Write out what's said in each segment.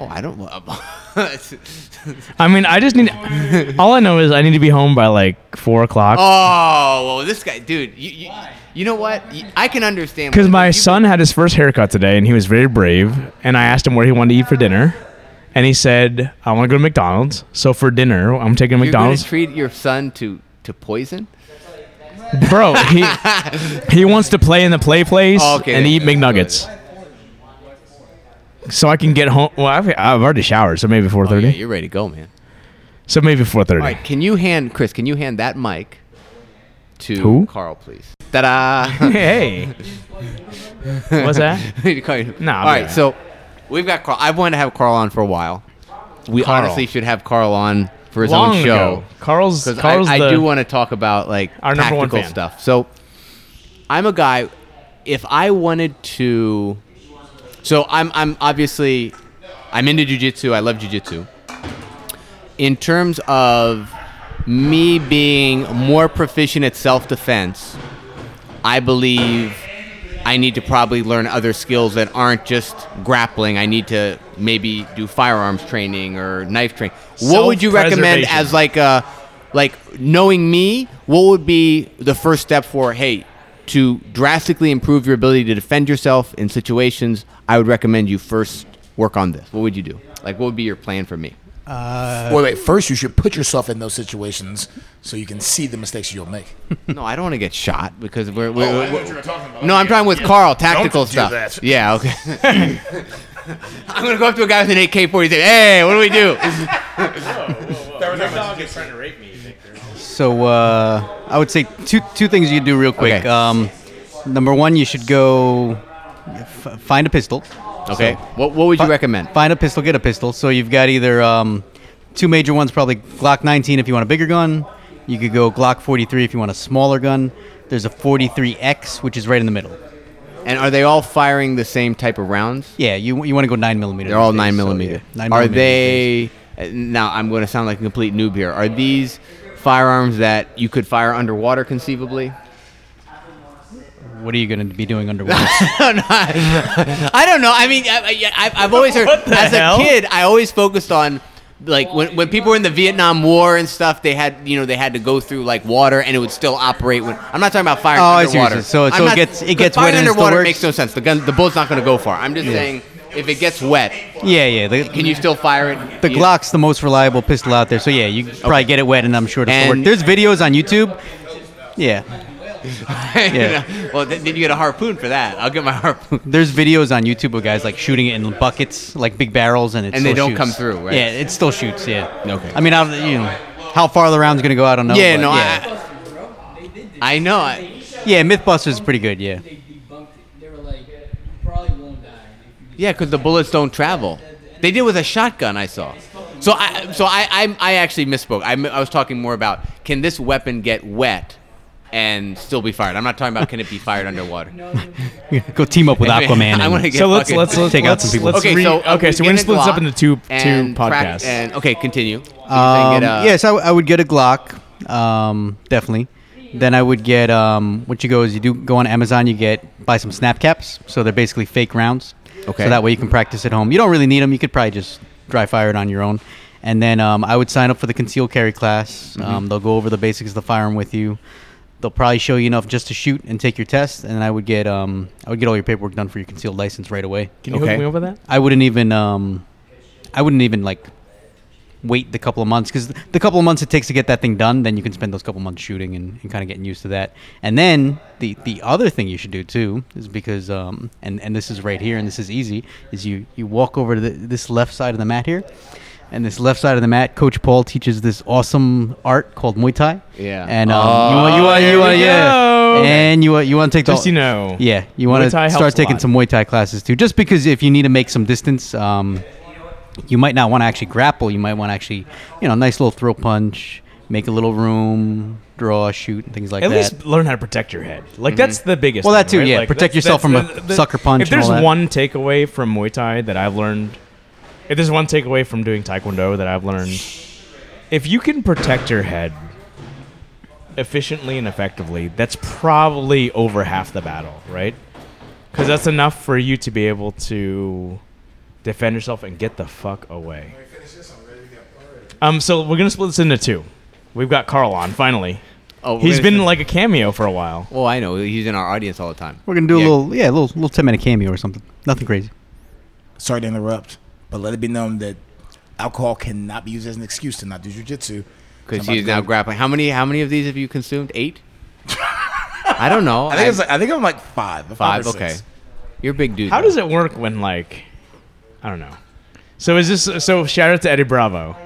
Oh, I don't. I mean, I just need. all I know is I need to be home by like four o'clock. oh, well, this guy, dude. You, you, you know what? I can understand. Because my you- son had his first haircut today, and he was very brave. And I asked him where he wanted to eat for dinner, and he said, "I want to go to McDonald's." So for dinner, I'm taking You're going McDonald's. to treat your son to to poison? Bro, he he wants to play in the play place Oh, okay. and eat McNuggets. So I can get home. Well, I've, I've already showered, so maybe oh, four Oh, thirty. yeah, you're ready to go, man. so maybe four thirty. All right, can you hand Chris? Can you hand that mic to Who? Carl, please? Ta-da! hey, what's that? Nah, All right, so we've got Carl. I've wanted to have Carl on for a while. We Carl. honestly should have Carl on for his Long own show. ago, Carl's Carl's I, I do want to talk about like Our number one tactical stuff. So I'm a guy. If I wanted to, so I'm I'm obviously I'm into jujitsu. I love jujitsu. In terms of me being more proficient at self defense, I believe I need to probably learn other skills that aren't just grappling. I need to maybe do firearms training or knife training. What would you recommend as like a like knowing me? What would be the first step for hey to drastically improve your ability to defend yourself in situations? I would recommend you first work on this. What would you do? Like, what would be your plan for me? Uh, wait, wait. First, you should put yourself in those situations so you can see the mistakes you'll make. No, I don't want to get shot because we're. we're, Oh, I we're- know what you were talking about. no, I'm talking with Carl. Tactical do stuff. that. Yeah. Okay. I'm gonna go up to a guy with an AK-47. Say, hey, what do we do? So uh, I would say two two things you can do real quick. Okay. Um, number one, you should go f- find a pistol. Okay. So, What What would you recommend? Find a pistol, get a pistol. So you've got either um, two major ones, probably Glock 19 if you want a bigger gun. You could go Glock 43 if you want a smaller gun. There's a 43X, which is right in the middle. And are they all firing the same type of rounds? Yeah, you you want to go nine millimeter. They're all nine days, so, millimeter. yeah, nine are millimeter they? uh, Now I'm going to sound like a complete noob here. Are these firearms that you could fire underwater conceivably? What are you going to be doing underwater? I don't know. I mean, I, I, I've always heard What the as hell? a kid, I always focused on like when, when people were in the Vietnam War and stuff. They had you know they had to go through like water and it would still operate. When I'm not talking about fire Oh, I see what underwater. you're saying. So- I'm it gets- it 'cause gets wet and it underwater makes no sense. The gun, the bullet's not going to go far. I'm just saying if it gets wet, yeah, yeah. The, can you still fire it? The You- Glock's the most reliable pistol out there. So yeah, you can probably get it wet, and I'm sure it'll still And- work. There's videos on YouTube. Yeah, Yeah. well, th- did you get a harpoon for that? I'll get my harpoon. there's videos on YouTube of guys like shooting it in buckets, like big barrels, and it And they still don't come through, right? Yeah, it still shoots. Yeah. Okay. I mean, I, you know, how far the round's gonna go, I don't know. yeah, but no, yeah. I, I know. I, yeah, MythBusters is pretty good. Yeah. They debunked it. They were like, you probably won't die. if you Yeah, because the bullets don't travel. They did with a shotgun. I saw. So I, so I, I, I actually misspoke. I, I was talking more about can this weapon get wet and still be fired? I'm not talking about can it be fired underwater. Go team up with Aquaman. I and- want to get So let's fucking- let's let's Take out let's, some people. Let's Okay, re- so uh, okay, we so get we're a gonna split this up Glock into two two and prac- podcasts. and okay, continue. So you think Um, it, uh, yes, I, w- I would get a Glock, um, definitely. Then I would get um, what you go is you do go on Amazon, you get buy some snap caps, so they're basically fake rounds. Okay. So that way you can practice at home. You don't really need them. You could probably just dry fire it on your own. And then um, I would sign up for the concealed carry class. Mm-hmm. Um, they'll go over the basics of the firearm with you. They'll probably show you enough just to shoot and take your test. And then I would get um, I would get all your paperwork done for your concealed license right away. Can you Okay. hook me up with that? I wouldn't even um, I wouldn't even like wait the couple of months because the couple of months it takes to get that thing done, then you can spend those couple months shooting and, and kind of getting used to that. And then the the other thing you should do too is because um, and and this is right here and this is easy is you you walk over to the, this left side of the mat here. And this left side of the mat, Coach Paul teaches this awesome art called Muay Thai. Yeah. And um, Oh, you want you want you want yeah, go. and you want you want to take Just the you know. yeah, you want to start taking some Muay Thai classes too. Just because if you need to make some distance, um, you might not want to actually grapple. You might want to actually, you know, nice little throw punch, make a little room, draw, shoot, and things like At that. At least learn how to protect your head. Like that's mm-hmm. the biggest. Well, that too, right? yeah. Like, Protect that's- yourself that's from a sucker punch If there's one takeaway from Muay Thai that I've learned, if there's one takeaway from doing Taekwondo that I've learned, if you can protect your head efficiently and effectively, that's probably over half the battle, right? Because that's enough for you to be able to defend yourself, and get the fuck away. Um, so we're gonna split this into two. We've got Carl on finally. Oh, we're He's gonna been say- like a cameo for a while. Well, I know he's in our audience all the time. We're gonna do Yeah. a little, yeah, a little, little ten minute cameo or something. Nothing crazy. Sorry to interrupt, but let it be known that alcohol cannot be used as an excuse to not do jujitsu. because he's now grappling. How many? How many of these have you consumed? Eight. I don't know. I think it's like, I think I'm like five. five. or Okay, six. you're a big dude. How though. does it work when like, I don't know. So is this so? Shout out to Eddie Bravo.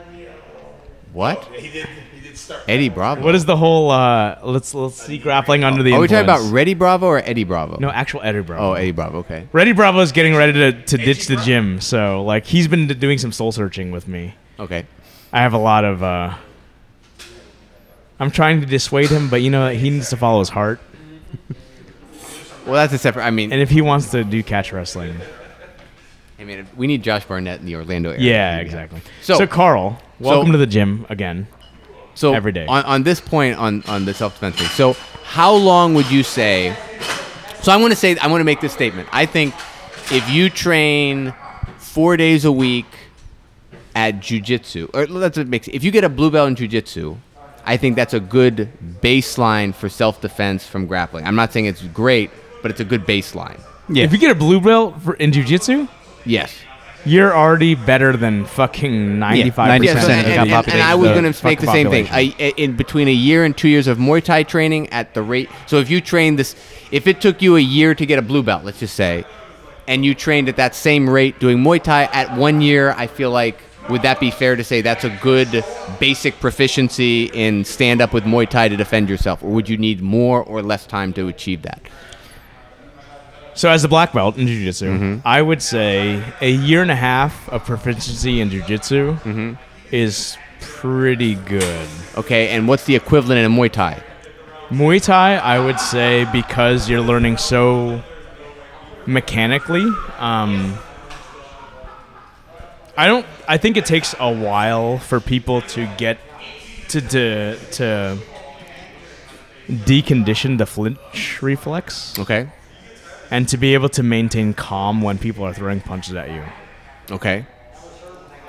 What? He did. He did start. Eddie Bravo. What is the whole? uh Let's let's see grappling under the. Are we talking about influence. Reddy Bravo or Eddie Bravo? No, actual Eddie Bravo. Oh, Eddie Bravo. Okay. Reddy Bravo is getting ready to, to ditch the gym, so like he's been d- doing some soul searching with me. Okay. I have a lot of. uh I'm trying to dissuade him, but you know he needs to follow his heart, Well, that's a separate. I mean, and if he wants to do catch wrestling, I mean, we need Josh Barnett in the Orlando area. yeah, exactly. So- So, Carl, welcome so- to the gym again. So every day. on, on this point on on the self defense thing. So how long would you say? So I want to say I want to make this statement. I think if you train four days a week at jujitsu, or let's mix. If you get a blue belt in jujitsu, I think that's a good baseline for self defense from grappling. I'm not saying it's great, but it's a good baseline. Yeah. If you get a blue belt for, in jujitsu, Yes. you're already better than fucking 95 90% Yeah, so- of and, the and- population. and I was going to make the fucking same thing. I, in between a year and two years of Muay Thai training at the rate. So if you trained this, if it took you a year to get a blue belt, let's just say, and you trained at that same rate doing Muay Thai at one year, I feel like would that be fair to say that's a good basic proficiency in stand up with Muay Thai to defend yourself, or would you need more or less time to achieve that? So as a black belt in jiu-jitsu, Mm-hmm. I would say a year and a half of proficiency in jiu-jitsu Mm-hmm. is pretty good. Okay, and what's the equivalent in Muay Thai? Muay Thai, I would say because you're learning so mechanically, um, I don't I think it takes a while for people to get to to, to decondition the flinch reflex Okay, and to be able to maintain calm when people are throwing punches at you. okay.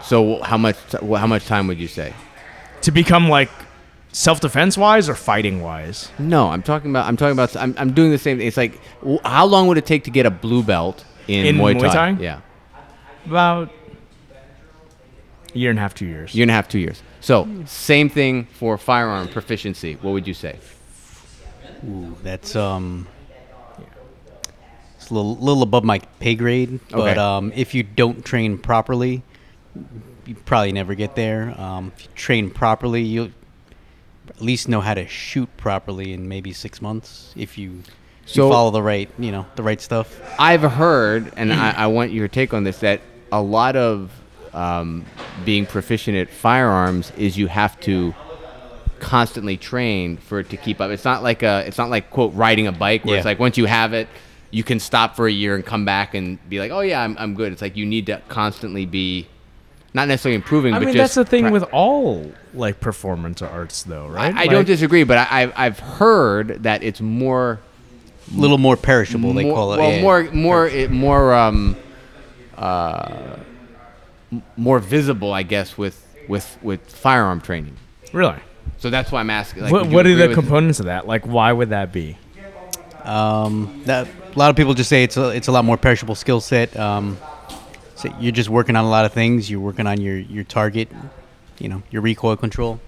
So how much how much time would you say? To become like self-defense wise or fighting wise. No, I'm talking about. I'm talking about. I'm, I'm doing the same thing. It's like, how long would it take to get a blue belt in, In Muay, Muay Thai? Thai? Yeah, About a year and a half, 2 years. year and a half, two years. So same thing for firearm proficiency. What would you say? Ooh, that's um, it's a little, little above my pay grade. But um, if you don't train properly, you probably never get there. Um, if you train properly, you'll at least know how to shoot properly in maybe six months if you, So- you follow the right, you know, the right stuff. I've heard, and I, I want your take on this, that a lot of um, being proficient at firearms is you have to constantly train for it to keep up. It's not like a, it's not like quote riding a bike where it's like once you have it, you can stop for a year and come back and be like, oh yeah, I'm, I'm good. It's like you need to constantly be, not necessarily improving, I but mean, just that's the thing pra- with all like performance arts, though, right? I, I don't disagree, but I, I've, I've heard that it's more A little more perishable, they call it. Well, yeah. more, more, it, more, um, uh, more visible, I guess, with with with firearm training. Really. So that's why I'm asking. Like, what what are the with- components of that? Like, why would that be? Um, that a lot of people just say it's a it's a lot more perishable skill set. Um, so you're just working on a lot of things. You're working on your your target, you know, your recoil control.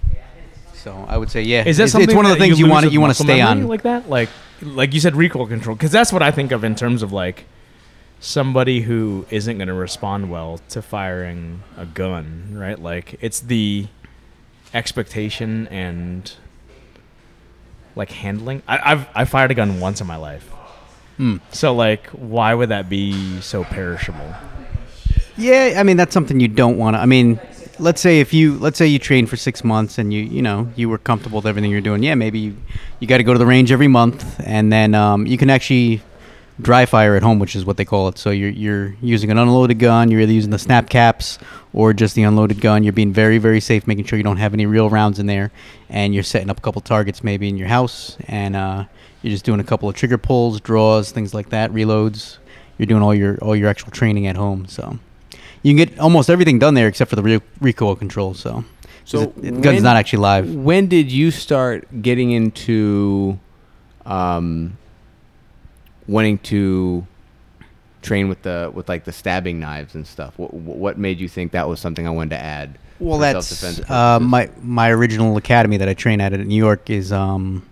So I would say, yeah, Is that it's, something it's one of the things you lose want you want to stay on. like that? Like, like you said, recoil control, because that's what I think of in terms of like somebody who isn't going to respond well to firing a gun, right? Like, it's the expectation and like handling. I, I've I fired a gun once in my life. Hmm. So like, why would that be so perishable? Yeah, I mean that's something you don't want to. I mean, let's say if you let's say you train for six months and you you know you were comfortable with everything you're doing. Yeah, maybe you, you got to go to the range every month, and then um, you can actually dry fire at home, which is what they call it. So you're you're using an unloaded gun. You're either using the snap caps or just the unloaded gun. You're being very very safe, making sure you don't have any real rounds in there, and you're setting up a couple targets maybe in your house, and uh, you're just doing a couple of trigger pulls, draws, things like that, reloads. You're doing all your all your actual training at home. So you can get almost everything done there except for the re- recoil control. So, So so it, the gun's not actually live. When did you start getting into um, wanting to train with the with like the stabbing knives and stuff? What, what made you think that was something I wanted to add? Well, that's self-defense uh, my my original academy that I train at in New York is um,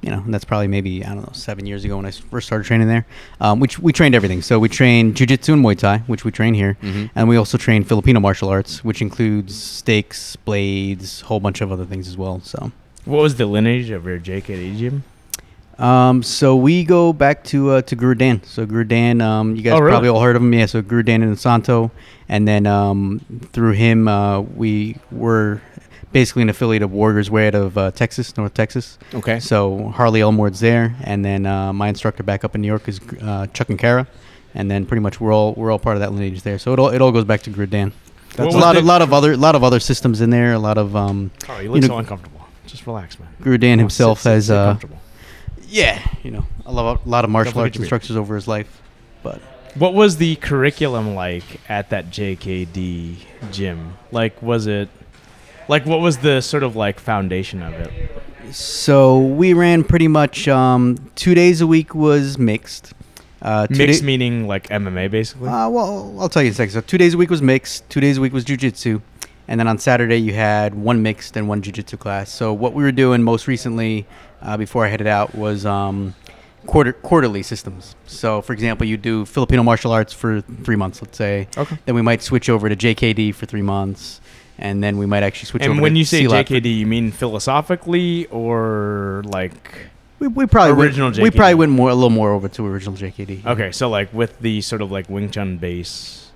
you know that's probably maybe I don't know seven years ago when I first started training there. Um, which we trained everything. So we train jujitsu and Muay Thai, which we train here, Mhm. and we also train Filipino martial arts, which includes stakes, blades, whole bunch of other things as well. So. What was the lineage of your JKD gym? Um, so we go back to uh, to Guru Dan. So Guru Dan, um, you guys Oh, really? probably all heard of him. Yeah. So Guru Dan Inosanto, and then um, through him, uh, we were basically an affiliate of Warriors Way out of uh, Texas, North Texas. Okay. So Harley Elmore's there, and then uh, my instructor back up in New York is uh, Chuck and Kara, and then pretty much we're all we're all part of that lineage there. So it all it all goes back to Guru Dan. That's a lot of lot of other lot of other systems in there. A lot of um, Oh, you You look know- so uncomfortable. Just relax, man. Guru Dan himself sit- sit- has sit uh. Yeah, you know, a lot, a lot of martial arts forget your beard. instructors over his life. But What was the curriculum like at that JKD gym? Like, was it like what was the sort of like foundation of it? so we ran pretty much um, two days a week was mixed. Uh, two Mixed day- meaning like MMA, basically. Uh, well, I'll tell you in a second. So two days a week was mixed. Two days a week was jujitsu, and then on Saturday you had one mixed and one jujitsu class. So what we were doing most recently, uh, before I headed out, was um, quarter quarterly systems. So for example, you do Filipino martial arts for three months, let's say. Okay. Then we might switch over to JKD for three months, and then we might actually switch over. and when to you say for- JKD, you mean philosophically or like? we, we probably original went, we probably went more a little more over to original JKD. Okay, so like with the sort of like Wing Chun base.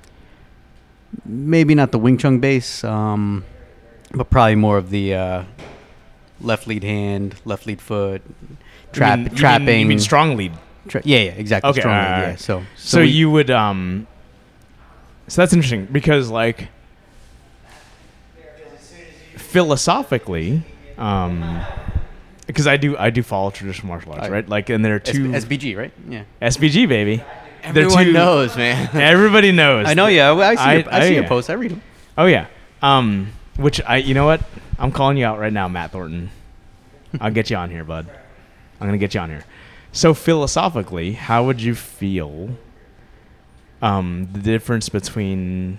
maybe not the Wing Chun base, um, but probably more of the uh, left lead hand, left lead foot, trap, you mean, you mean- trapping. You mean strong lead. tra- yeah, yeah, exactly. Okay, strong lead, alright, yeah. alright. So, So, we- you would um. So that's interesting because like philosophically, um, because I do I do follow traditional martial arts, right? Like, and there are two SBG, right? Yeah. SBG baby. Everyone two- knows, man. Everybody knows. I know. Yeah, I see. I- your, I, I- see your yeah. posts. I read them. Oh yeah. Um, which I, you know what? I'm calling you out right now, Matt Thornton. I'll get you on here, bud. I'm gonna get you on here. So philosophically, how would you feel? Um, the difference between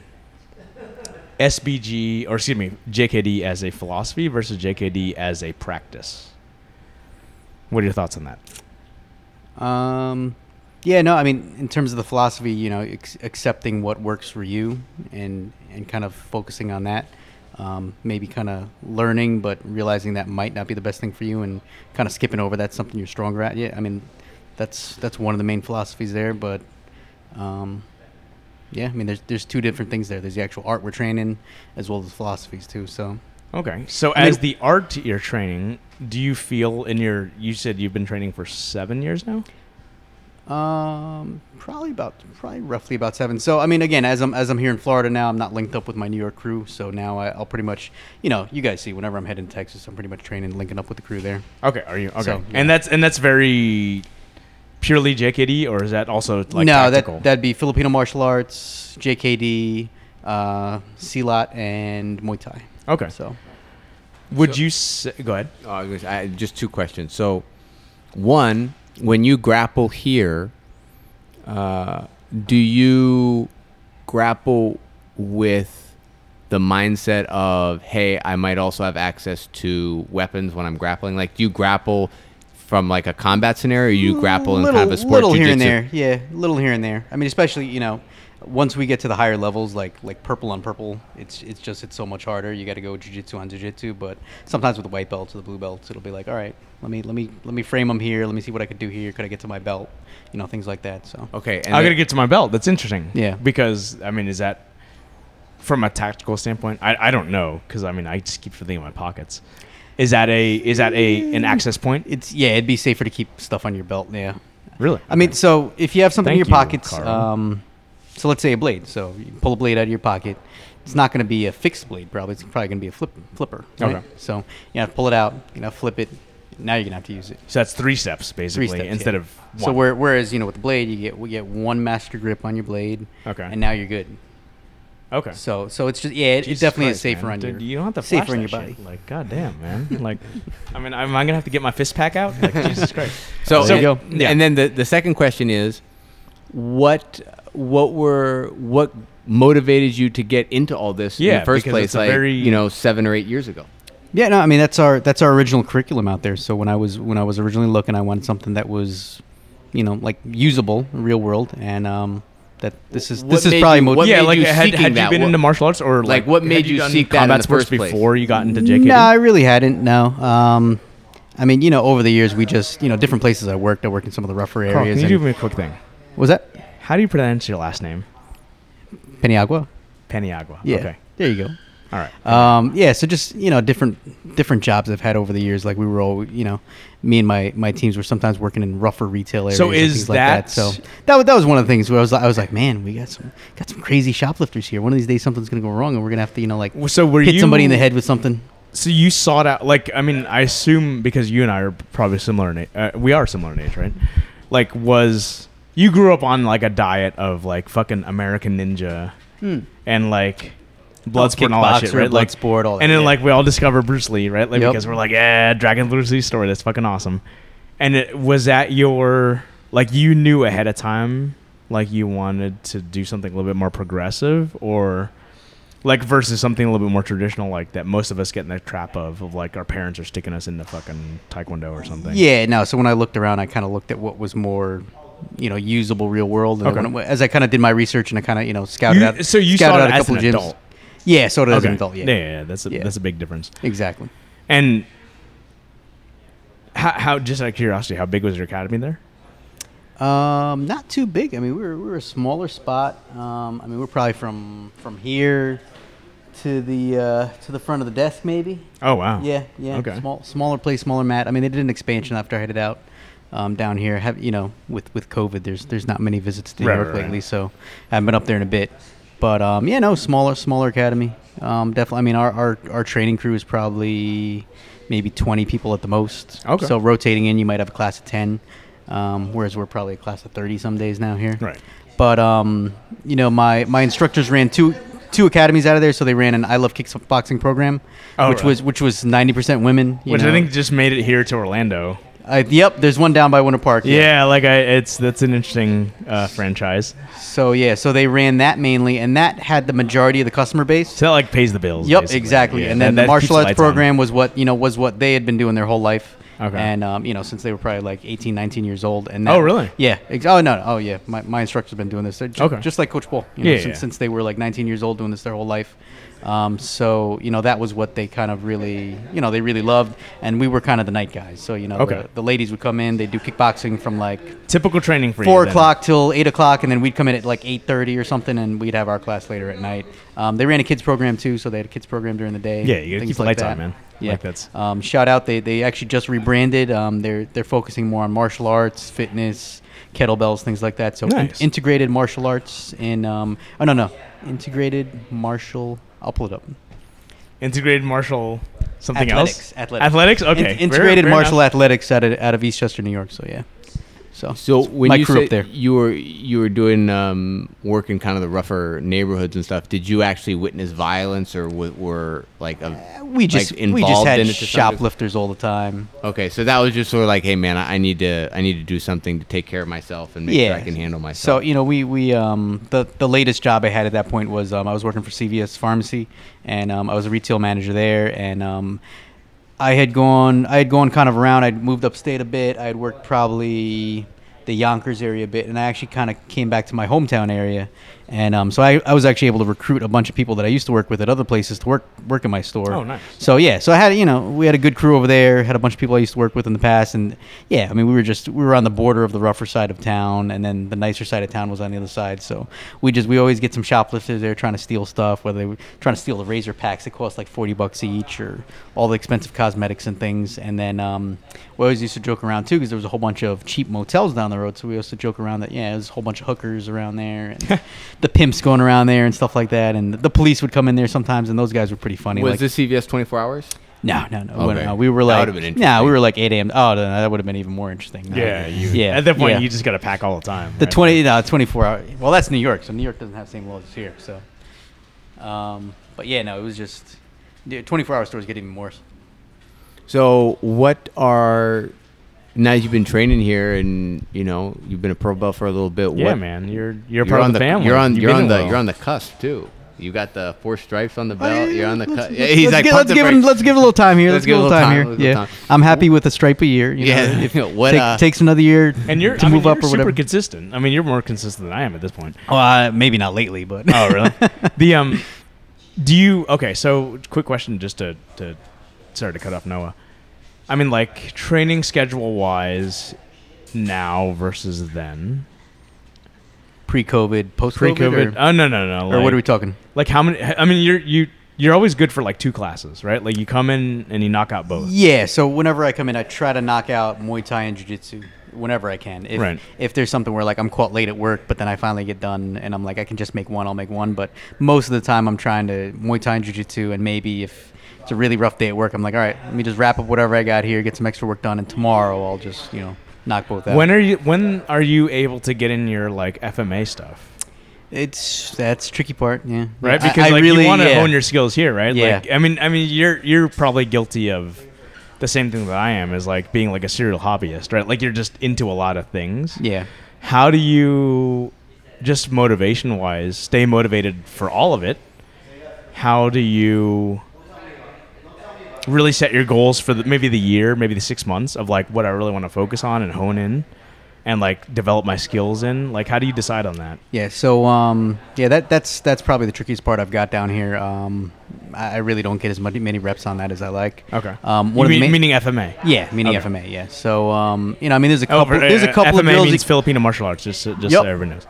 SBG or excuse me, JKD as a philosophy versus JKD as a practice. What are your thoughts on that? Um, yeah, no, I mean, in terms of the philosophy, you know, ex- accepting what works for you and and kind of focusing on that. Um, maybe kind of learning, but realizing that might not be the best thing for you, and kind of skipping over that's something you're stronger at. Yeah, I mean, that's that's one of the main philosophies there. But um, yeah, I mean, there's there's two different things there. There's the actual art we're training, as well as philosophies too. So Okay. So I mean- as the art you're training, do you feel in your you said you've been training for seven years now? Um, probably about probably roughly about seven. So I mean, again, as I'm as I'm here in Florida now, I'm not linked up with my New York crew. So now I, I'll pretty much, you know, you guys see whenever I'm heading to Texas, I'm pretty much training, linking up with the crew there. Okay, are you okay? So, yeah. And that's and that's very purely JKD, or is that also like no, tactical? that that'd be Filipino martial arts, JKD, uh, Silat, and Muay Thai. okay. So Would you say, go ahead? Oh, I was gonna say- I, just two questions. So, one, when you grapple here, uh, do you grapple with the mindset of, hey, I might also have access to weapons when I'm grappling? Like, do you grapple from like a combat scenario, or you grapple in little, kind of a sport little here and there, yeah, little here and there. I mean, especially you know, once we get to the higher levels, like like purple on purple, it's it's just it's so much harder. You got to go jujitsu on jujitsu, but sometimes with the white belts or the blue belts, it'll be like, all right, let me let me let me frame them here. Let me see what I could do here. Could I get to my belt? You know, things like that. So Okay, and I then- gotta get to my belt. That's interesting. Yeah. Because I mean, is that from a tactical standpoint? I, I don't know because I mean I just keep everything in my pockets. Is that a is that a an access point? it's yeah, it'd be safer to keep stuff on your belt. Yeah. Really? I mean, so if you have something Thank in your you, pockets, Carl. um, so let's say a blade. So you pull a blade out of your pocket. It's not going to be a fixed blade, probably. It's probably going to be a flip flipper. Right? Okay. So you have to pull it out. You know, flip it. Now you're gonna have to use it. So that's three steps basically steps, instead yeah. of So where, whereas you know with the blade, you get we get one master grip on your blade, Okay. and now you're good. Okay. So so it's just yeah, it, it definitely Christ, is safer man. on Dude, your You don't have to safer flash on that your shit. body. Like, goddamn, man. Like, I mean, am I gonna have to get my fist pack out? Like, Jesus Christ. So, There you go. Yeah. and then the, the second question is, what what were what motivated you to get into all this in Yeah, the first place? Like very- you know, seven or eight years ago. Yeah, no, I mean that's our that's our original curriculum out there. So when I was when I was originally looking, I wanted something that was, you know, like usable, real world, and um, that this is What this is probably you- mo- what yeah, like you had, had you been What- into martial arts or like, like, what made you you done seek that in combat the sports first place? before you got into JKD? No, I really hadn't. No. Um, I mean, you know, over the years, we just you know different places I worked. I worked in some of the rougher Carl, areas. can you do me a quick thing? was that How do you pronounce your last name? Peniagua? Peniagua. Yeah. Okay. There you go. All right. Um, yeah, so just you know different different jobs I've had over the years. Like we were all you know, me and my my teams were sometimes working in rougher retail areas. So is things like that- that so that was, that was one of the things where I was like, I was like, man, we got some got some crazy shoplifters here. One of these days something's gonna go wrong and we're gonna have to you know like so were hit you somebody in the head with something. So you sought out, like, I mean, I assume because you and I are probably similar in age. Uh, we are similar in age, right? Like, was you grew up on like a diet of like fucking American Ninja hmm. and like Bloodsport and all that shit, Kickboxer, right? Like, Bloodsport, all that, and then yeah. like we all discover Bruce Lee, right? Like Yep. because we're like, yeah, Dragon Bruce Lee story, that's fucking awesome. And it was that your like you knew ahead of time, like you wanted to do something a little bit more progressive, or like versus something a little bit more traditional, like that most of us get in the trap of, of like our parents are sticking us into fucking taekwondo or something. Yeah, no. So when I looked around, I kind of looked at what was more, you know, usable real world. And Okay. as I kind of did my research and I kind of you know scouted You- out. so you scouted saw out a couple gyms. adult. Yeah, so it as an adult. Yeah, yeah, yeah, that's a Yeah. that's a big difference. exactly. And how, how just out of curiosity, how big was your academy there? Um, not too big. I mean, we were we were a smaller spot. Um, I mean, we're probably from from here to the uh, to the front of the desk, maybe. Oh wow. Yeah, yeah. Okay. Small, smaller place, smaller mat. I mean, they did an expansion after I headed out um, down here. Have you know, with with COVID, there's there's not many visits to New Right, York right, right. lately, so I haven't been up there in a bit. But um, yeah, no, smaller smaller academy. Um, definitely. I mean, our, our our training crew is probably maybe 20 people at the most. Okay. So rotating in, you might have a class of 10, um, whereas we're probably a class of 30 some days now here. Right. But um, you know, my my instructors ran two two academies out of there, so they ran an I Love Kickboxing program, Oh, which right. was which was ninety percent women. you Which I think just made it here to Orlando. Uh, yep, there's one down by Winter Park. Yeah, like I, it's that's an interesting uh, franchise. So yeah, so they ran that mainly, and that had the majority of the customer base. So that like pays the bills. Yep, basically. exactly. Yeah, and then that the martial arts lights on. program was what you know was what they had been doing their whole life. Okay. And um, you know, since they were probably like 18, 19 years old, and that, Oh, really? Yeah. Ex- oh no, no. Oh yeah. My, my instructor's been doing this. They're Okay. Just like Coach Paul. You know, Yeah, since, yeah. since they were like 19 years old, doing this their whole life. Um, so you know that was what they kind of really, you know, they really loved, and we were kind of the night guys. So you know, Okay. the, the ladies would come in, they'd do kickboxing from like Typical training for you. four o'clock till eight o'clock, and then we'd come in at like eight thirty or something, and we'd have our class later at night. Um, they ran a kids program too, so they had a kids program during the day. Yeah, you gotta keep the like lights on, that. man. Yeah, Like, that's- um, shout out. They they actually just rebranded. Um, they're they're focusing more on martial arts, fitness, kettlebells, things like that. So in- integrated martial arts and um, oh no no, integrated martial. I'll pull it up. Integrated martial something athletics, else. Athletics. Athletics. Okay. In- Fair- integrated fair martial enough. athletics out of out of Eastchester, New York. So yeah. So So when my you crew up there. you were you were doing um, work in kind of the rougher neighborhoods and stuff, did you actually witness violence or w- were like a, we just like, we just involved had in it to some degree? shoplifters all the time. Okay, so that was just sort of like, hey man, I I need to I need to do something to take care of myself and make yeah, sure I can handle myself. So you know, we we um the the latest job I had at that point was um I was working for CVS Pharmacy, and um I was a retail manager there, and um I had gone I had gone kind of around. I'd moved upstate a bit. I had worked probably the Yonkers area a bit, and I actually kind of came back to my hometown area, and um, so I, I was actually able to recruit a bunch of people that I used to work with at other places to work work in my store. Oh, nice. So yeah, so I had you know we had a good crew over there. Had a bunch of people I used to work with in the past, and yeah, I mean we were just we were on the border of the rougher side of town, and then the nicer side of town was on the other side. So we just we always get some shoplifters there trying to steal stuff, whether they were trying to steal the razor packs that cost like forty bucks each, or all the expensive cosmetics and things. And then um, we always used to joke around too because there was a whole bunch of cheap motels down the road. So we used to joke around that yeah, there's a whole bunch of hookers around there, and the pimps going around there and stuff like that. And the police would come in there sometimes, and those guys were pretty funny. was like, this CVS 24 hours? no, no, no. Okay. no, we were like, would've been nah, we were like 8 a.m. Oh, no, that would have been even more interesting. No. Yeah. You, yeah. At that point, yeah. you just got to pack all the time. the right? 20, no, 24 hour. Well, that's New York, so New York doesn't have the same laws as here. So, Um, but yeah, no, it was just yeah, 24 hour stores get even worse. So, what are now that you've been training here, and you know you've been a pro belt for a little bit? Yeah, what, man, you're you're, You're part on of the, family. You're on. You've You're on the. a while. You're on the cusp too. You got the four stripes on the Oh, belt. you're on the. let's, let's- yeah, he's let's like. give, let's the give him let's give it a little time here. Let's Let's, give give it a a little little time, time, here. Yeah, time. I'm happy with a stripe a year. You Yeah. know, if What, take- uh, takes another year and you're to I mean, move up you're or whatever. Super consistent. I mean, you're more consistent than I am at this point. Well, uh, maybe not lately, but Oh, really? the um, do you? Okay, so quick question, just to to sorry to cut off Noah. I mean, like training schedule wise, now versus then. pre-COVID, post-COVID, Pre-COVID. or, Oh no no no. or what are we talking? Like how many? I mean, you're you you're always good for like two classes, right? Like you come in and you knock out both. Yeah, so whenever I come in, I try to knock out Muay Thai and Jiu Jitsu whenever I can. If, Right. if there's something where like I'm caught late at work, but then I finally get done and I'm like I can just make one, I'll make one. But most of the time, I'm trying to Muay Thai and Jiu Jitsu, and maybe if it's a really rough day at work, I'm like, all right, let me just wrap up whatever I got here, get some extra work done, and tomorrow I'll just you know knock both out. When are you? When are you able to get in your like FMA stuff? it's that's tricky part, yeah. Right, I- because I like really, you want to yeah. hone your skills here, right? Yeah. Like, I mean, I mean, you're you're probably guilty of the same thing that I am, is like being like a serial hobbyist, right? Like you're just into a lot of things. Yeah. How do you, just motivation wise, stay motivated for all of it? How do you really set your goals for the, maybe the year, maybe the six months of like what I really want to focus on and hone in, and like develop my skills in? Like, how do you decide on that? Yeah, so um, yeah, that that's that's probably the trickiest part I've got down here. Um, I, I really don't get as many, many reps on that as I like. Okay. Um, one mean, main- meaning FMA? yeah, meaning Okay. FMA. Yeah. So um, you know, I mean, there's a Oh, couple. for- there's a uh, couple of FMA drills. means you- Filipino martial arts. Just, just Yep. so everyone knows.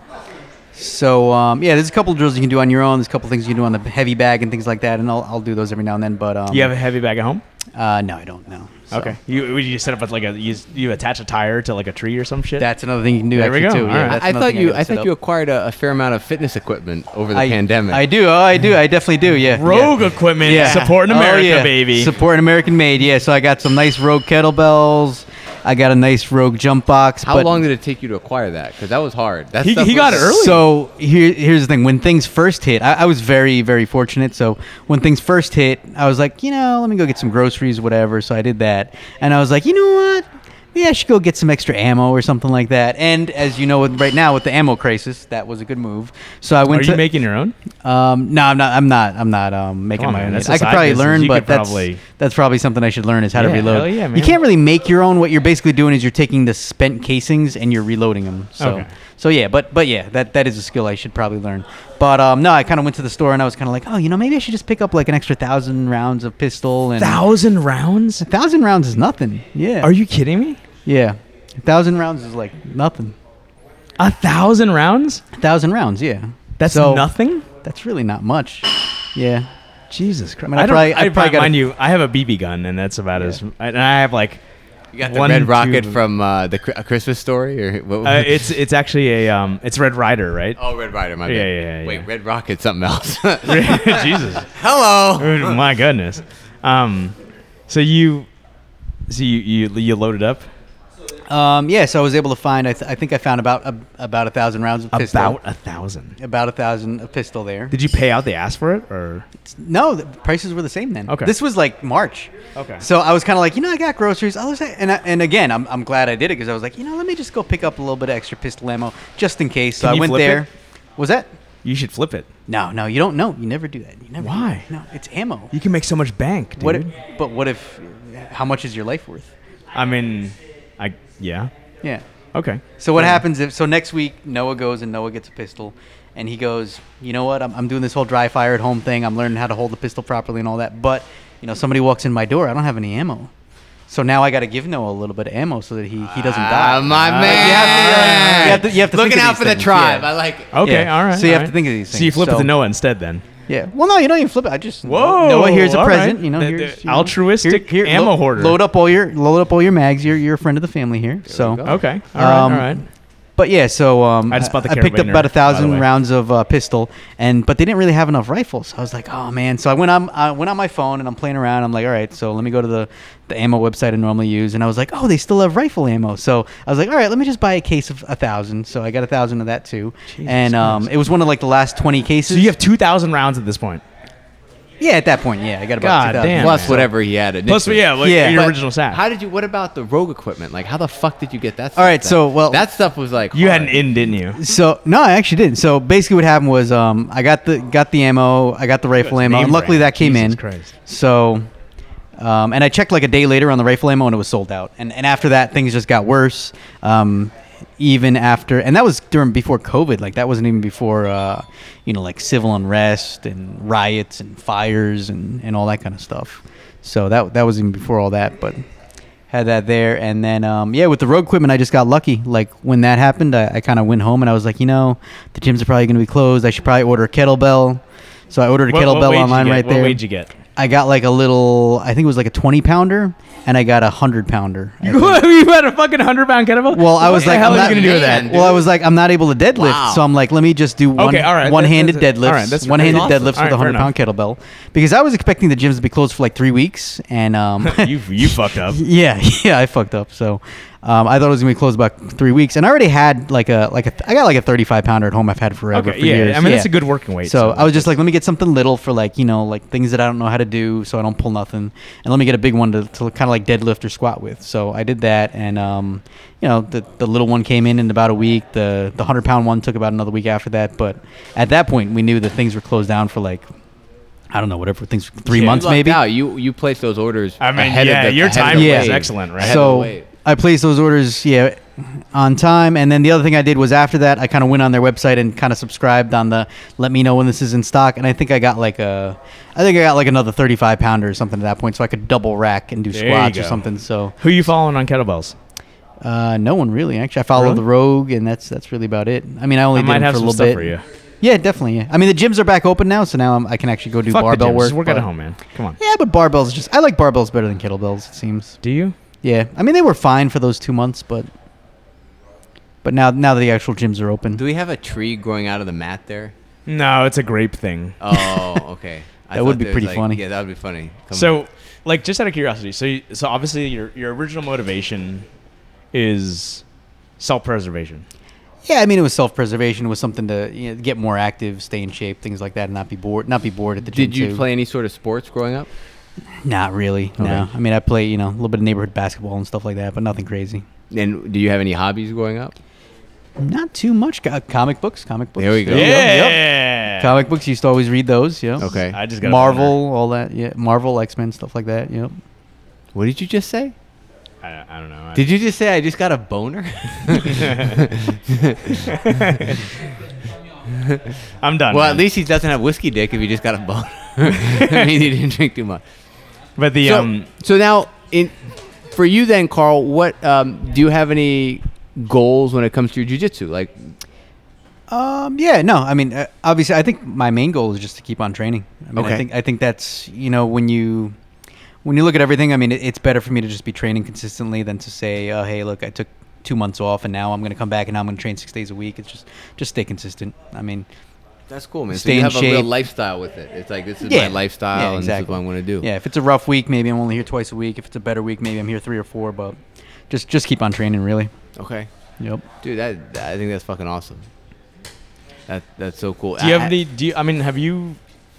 So um, yeah, there's a couple of drills you can do on your own. There's a couple things you can do on the heavy bag and things like that, and I'll, I'll do those every now and then. But um, you have a heavy bag at home? uh, no, I don't know. So Okay. You would you set up like a you, you attach a tire to like a tree or some shit? That's another thing you can do There we go. too. Yeah, right. I another thought you. gotta I set thought up. you acquired a, a fair amount of fitness equipment over the I, pandemic. I do. Oh, I do. I definitely do. Yeah. Rogue yeah. equipment, Yeah. supporting Oh, America, yeah. baby. Supporting American made. Yeah. So I got some nice Rogue kettlebells. I got a nice Rogue jump box. How but long did it take you to acquire that? Because that was hard. That He- he got was- it early. So here, here's the thing. When things first hit, I, I was very, very fortunate. So when things first hit, I was like, you know, let me go get some groceries, whatever. So I did that, and I was like, you know what? Maybe I should go get some extra ammo or something like that. And as you know, right now with the ammo crisis, that was a good move. So I went. Are went you making your own? Um, no, I'm not. I'm not. I'm not um, making on, my man, own. yet. could probably business. learn, You but that's probably- that's probably something I should learn is how to reload. yeah, You can't really make your own. What you're basically doing is you're taking the spent casings and you're reloading them. So, Okay. so yeah, but but yeah, that that is a skill I should probably learn. But um, no, I kind of went to the store and I was kind of like, oh, you know, maybe I should just pick up like an extra thousand rounds of pistol and Thousand rounds? a thousand rounds is nothing. Yeah. Are you kidding me? Yeah. A thousand rounds is like nothing. A thousand rounds? A thousand rounds, yeah. That's So- nothing. That's really not much. Yeah. Jesus Christ! mean, I I, don't, probably- I I, probably gotta- mind you, I have a BB gun, and that's about as. And I have like, You got the One, red rocket two- from uh, the Chri- a Christmas story, or what? uh, it's it's actually a um, it's Red Ryder, right? oh, Red Ryder. My Yeah, bad. yeah, yeah, Wait, yeah. Red Rocket, something else. Jesus. Hello. Oh, My goodness. Um, so you, so you you you loaded up Um, yeah, so I was able to find. I, th- I think I found about a, about a thousand rounds of pistol. about a thousand. about a thousand of pistol there. Did you pay out the ass for it, or No, the prices were the same then. Okay. This was like March. Okay. So I was kind of like, you know, I got groceries. I was, and I, and again, I'm, I'm glad I did it because I was like, you know, let me just go pick up a little bit of extra pistol ammo just in case. So Can I you went flip there. it? Was that? you should flip it? No, no, you don't know. You never do that. You never. do Why? that. No, it's ammo. You can make so much bank, dude. What? If, but what if? How much is your life worth? I mean, yeah. Yeah. Okay. So what Fair happens if so next week Noah goes and Noah gets a pistol and he goes, you know what, I'm, I'm doing this whole dry fire at home thing. I'm learning how to hold the pistol properly and all that. But you know, somebody walks in my door. I don't have any ammo. So now I got to give Noah a little bit of ammo so that he, he doesn't die. Ah, my Uh, man. you have to, uh, you have to- you have to Looking think of out these for the tribe. yeah. I like it. Okay, Yeah. all right. So you all have to think of these things. So you things. flip it So- to Noah instead, then. Yeah. Well, no, you don't even flip it. I just Whoa, Noah, here's a present. right. You know, The- here's the you know, altruistic ammo lo- hoarder. Load up all your load up all your mags. You're you're a friend of the family here. So. Okay. All right. Um, all right. But yeah, so um, I just bought the I picked up Carabiner, about a by the thousand way. rounds of uh, pistol, and but they didn't really have enough rifles. I was like, oh man. So I went on I went on my phone and I'm playing around. I'm like, all right, so let me go to the the ammo website I normally use, and I was like, oh, they still have rifle ammo. So I was like, all right, let me just buy a case of a thousand. So I got a thousand of that too, Jesus and um, Christ. it was one of like the last twenty cases. So you have two thousand rounds at this point. Yeah, at that point, yeah, I got about God 2,000. damn. Plus man. whatever he had. Plus, initially. yeah, like Yeah. your But original stack. How did you? What about the rogue equipment? Like, how the fuck did you get that? Stuff All right, then? so, well- that stuff was like you had an in, didn't you? So no, I actually didn't. So basically, what happened was um, I got the got the ammo, I got the rifle ammo, and luckily brand. that came Jesus in. Christ. So, um, and I checked like a day later on the rifle ammo, and it was sold out. And and after that, things just got worse. Um, even after, and that was during before COVID. Like that wasn't even before, uh, you know, like civil unrest and riots and fires and and all that kind of stuff. So that that was even before all that, but had that there and then um, yeah with the Rogue equipment i just got lucky like when that happened i, I kind of went home and i was like you know the gyms are probably going to be closed i should probably order a kettlebell so i ordered a What- what kettlebell you online right what there weight did you get? I got like a little i think it was like a 20 pounder and i got a 100 pounder I think. you had a fucking hundred pound kettlebell. well i What was the like hell I'm are not you gonna do with that? Man, well i was like i'm not able to deadlift Wow. so i'm like let me just do one Okay, all right, one-handed that- that's- deadlifts all right, that's- one-handed that's awesome. deadlifts All with a hundred pound kettlebell because i was expecting the gyms to be closed for like three weeks and um you you fucked up. Yeah, yeah, I fucked up. So um, I thought it was gonna be closed about three weeks, and I already had like a like a I got like a 35 pounder at home. I've had forever Okay, for yeah, years. I mean that's a good working weight. So I was just like, let me get something little for like you know like things that I don't know how to do, so I don't pull nothing, and let me get a big one to, to kind of like deadlift or squat with. So I did that, and um, you know the the little one came in in about a week. The the 100 pound one took about another week after that. But at that point, we knew that things were closed down for like. I don't know, whatever things, three Yeah, months maybe. out. You you placed those orders. I mean, ahead yeah, of the, your ahead of time the was wave. excellent, right? Ahead of the so wave. I placed those orders, yeah, on time. And then the other thing I did was after that, I kind of went on their website and kind of subscribed on the let me know when this is in stock. And I think I got like a, I think I got like another 35 pounder or something at that point, so I could double rack and do There you squats or go. something. So Who you following on kettlebells? uh, no one really actually. I follow Really? the Rogue, and that's that's really about it. I mean, I only I did might have for a some little stuff bit. for you. Yeah, definitely. Yeah. I mean, the gyms are back open now, so now I'm, I can actually go do Fuck the barbell gyms. work. Just work at but- home, man. Come on. Yeah, but barbells just I like barbells better than kettlebells. It seems. Do you? Yeah, I mean they were fine for those two months, but but now now that the actual gyms are open, Do we have a tree growing out of the mat there? No, it's a grape thing. Oh, okay. I That would be pretty like- funny. Yeah, that would be funny. Come So, like, just out of curiosity, so you, so obviously your your original motivation is self-preservation. yeah, I mean it was self preservation. It was something to you know, get more active, stay in shape, things like that, and not be bored. Not be bored at the gym. Did you too. play any sort of sports growing up? Not really. No, I mean I play you know a little bit of neighborhood basketball and stuff like that, but nothing crazy. And do you have any hobbies growing up? Not too much. Co- uh, comic books, comic books. There we go. you Yeah. Comic books used to always read those. Yeah. Okay. I just got Marvel, all that. Yeah, Marvel, X Men, stuff like that. Yep. What did you just say? I, I don't know. I- Did you just say I just got a boner? I'm done. well, man. at least he doesn't have whiskey dick if he just got a boner. I mean, he didn't drink too much. But the so, um, so now, in for you then, Carl, what um, do you have any goals when it comes to your jujitsu? Like, Um, yeah, no, I mean, uh, obviously, I think my main goal is just to keep on training. I mean, Okay. I think I think that's you know when you when you look at everything. I mean, it, it's better for me to just be training consistently than to say, oh, hey, look, I took two months off and now I'm going to come back and now I'm going to train six days a week. It's just just stay consistent. I mean, that's cool, man. So Stay you in have a real shape. lifestyle with it. It's like this is Yeah. my lifestyle, Yeah, and this is what I'm going to do. yeah, if it's a rough week, maybe I'm only here twice a week. If it's a better week, maybe I'm here three or four. But just just keep on training, really. Okay, Yep. dude, that, I think that's fucking awesome. That that's so cool. do you I- have any? Do you? I mean, have you?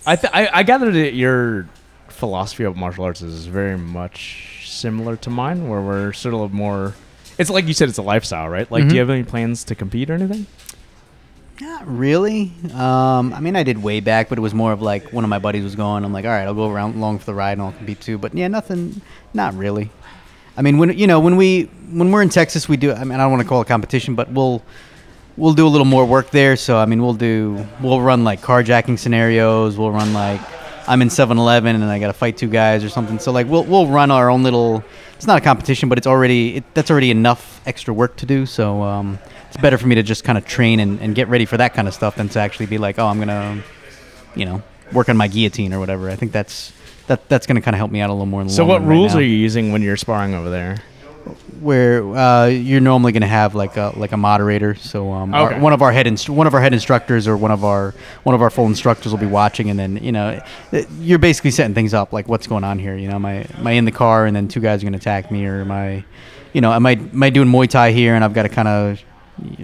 I th- I, I gather that your philosophy of martial arts is very much similar to mine, where we're sort of more. It's like you said, it's a lifestyle, right? Like, do Mhm. you have any plans to compete or anything? Not really. Um, I mean, I did way back, but it was more of like one of my buddies was going. I'm like, all right, I'll go around along for the ride and I'll compete too. But yeah, nothing. Not really. I mean, when you know when we when we're in Texas, we do. I mean, I don't want to call it a competition, but we'll we'll do a little more work there. So I mean, we'll do we'll run like carjacking scenarios. We'll run like I'm in 7-Eleven and I got to fight two guys or something. So like we'll we'll run our own little. It's not a competition, but it's already it, that's already enough extra work to do. So um, it's better for me to just kind of train and, and get ready for that kind of stuff than to actually be like, oh, I'm gonna, you know, work on my guillotine or whatever. I think that's that that's gonna kind of help me out a little more. In the So, what right rules now. are you using when you're sparring over there? where uh, you're normally going to have like a like a moderator. So um, our- one of our head inst- one of our head instructors or one of our one of our full instructors will be watching, and then you know it- you're basically setting things up like what's going on here. You know, am I am I in the car and then two guys are going to attack me, or am I, you know, am I am I doing Muay Thai here and I've got to kind of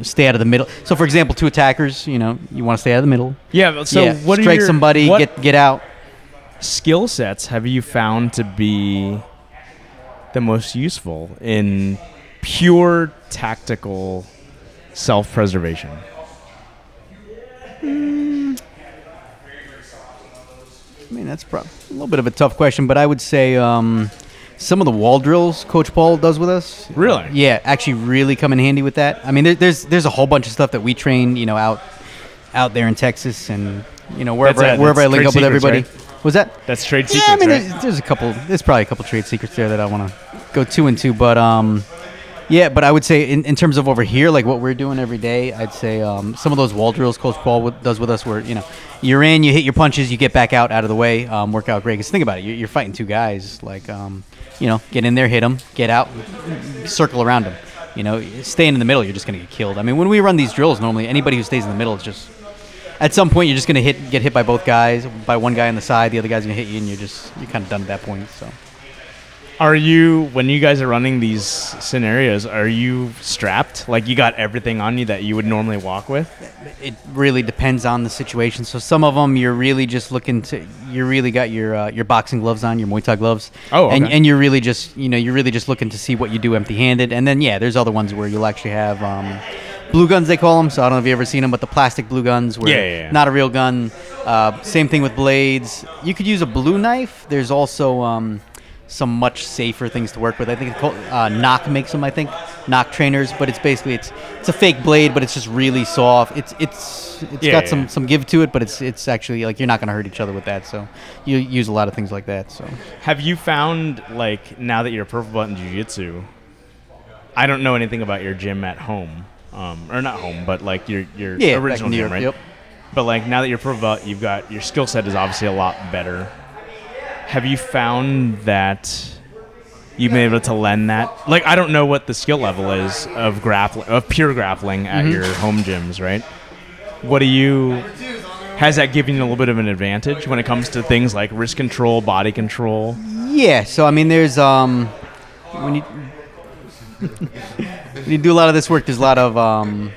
stay out of the middle. So for example, two attackers, you know, you want to stay out of the middle. Yeah. So yeah, what are strike your, somebody, what get get out. skill sets have you found to be the most useful in pure tactical self-preservation? I mean, that's prob- a little bit of a tough question, but I would say um, some of the wall drills Coach Paul does with us. Really? Yeah, actually, really come in handy with that. I mean, there, there's there's a whole bunch of stuff that we train, you know, out out there in Texas and you know wherever I, wherever I link up with secrets, everybody. right? Was that? That's trade Yeah, secrets, I mean, right? there's, there's a couple. There's probably a couple trade secrets there that I want to go two and two, but um, yeah. But I would say in, in terms of over here, like what we're doing every day, I'd say um, some of those wall drills Coach Paul does with us, where you know you're in, you hit your punches, you get back out, out of the way, um, work out great. Because think about it, you're, you're fighting two guys, like um, you know, get in there, hit them, get out, circle around them. You know, staying in the middle, you're just gonna get killed. I mean, when we run these drills, normally anybody who stays in the middle is just at some point you're just gonna hit get hit by both guys, by one guy on the side, the other guy's gonna hit you, and you're just you're kind of done at that point. So Are you when you guys are running these scenarios? Are you strapped? Like you got everything on you that you would normally walk with? it really depends on the situation. So some of them you're really just looking to you really got your uh, your boxing gloves on, your Muay Thai gloves. Oh, and okay. and you're really just you know you're really just looking to see what you do empty-handed. And then yeah, there's other ones where you'll actually have. Um, Blue guns, they call them. So I don't know if you ever seen them, but the plastic blue guns, were Yeah, yeah, yeah. not a real gun. Uh, same thing with blades. You could use a blue knife. There's also um, some much safer things to work with. I think it's called uh, Knock makes them. I think Knock trainers, but it's basically it's it's a fake blade, but it's just really soft. It's it's it's Yeah, got yeah, some some give to it, but it's it's actually like you're not gonna hurt each other with that. So you use a lot of things like that. So Have you found like now that you're a purple belt in jiu-jitsu? I don't know anything about your gym at home, um, or not home, but like your your yeah, original in gym, York, right? Yep. But like now that you're purple belt, you've got your skill set is obviously a lot better. Have you found that you've been able to lend that? Like I don't know what the skill level is of grappling, of pure grappling at Mm-hmm. your home gyms, right? What do you? Has that given you a little bit of an advantage when it comes to things like wrist control, body control? Yeah, so I mean, there's um, when you when you do a lot of this work, there's a lot of um,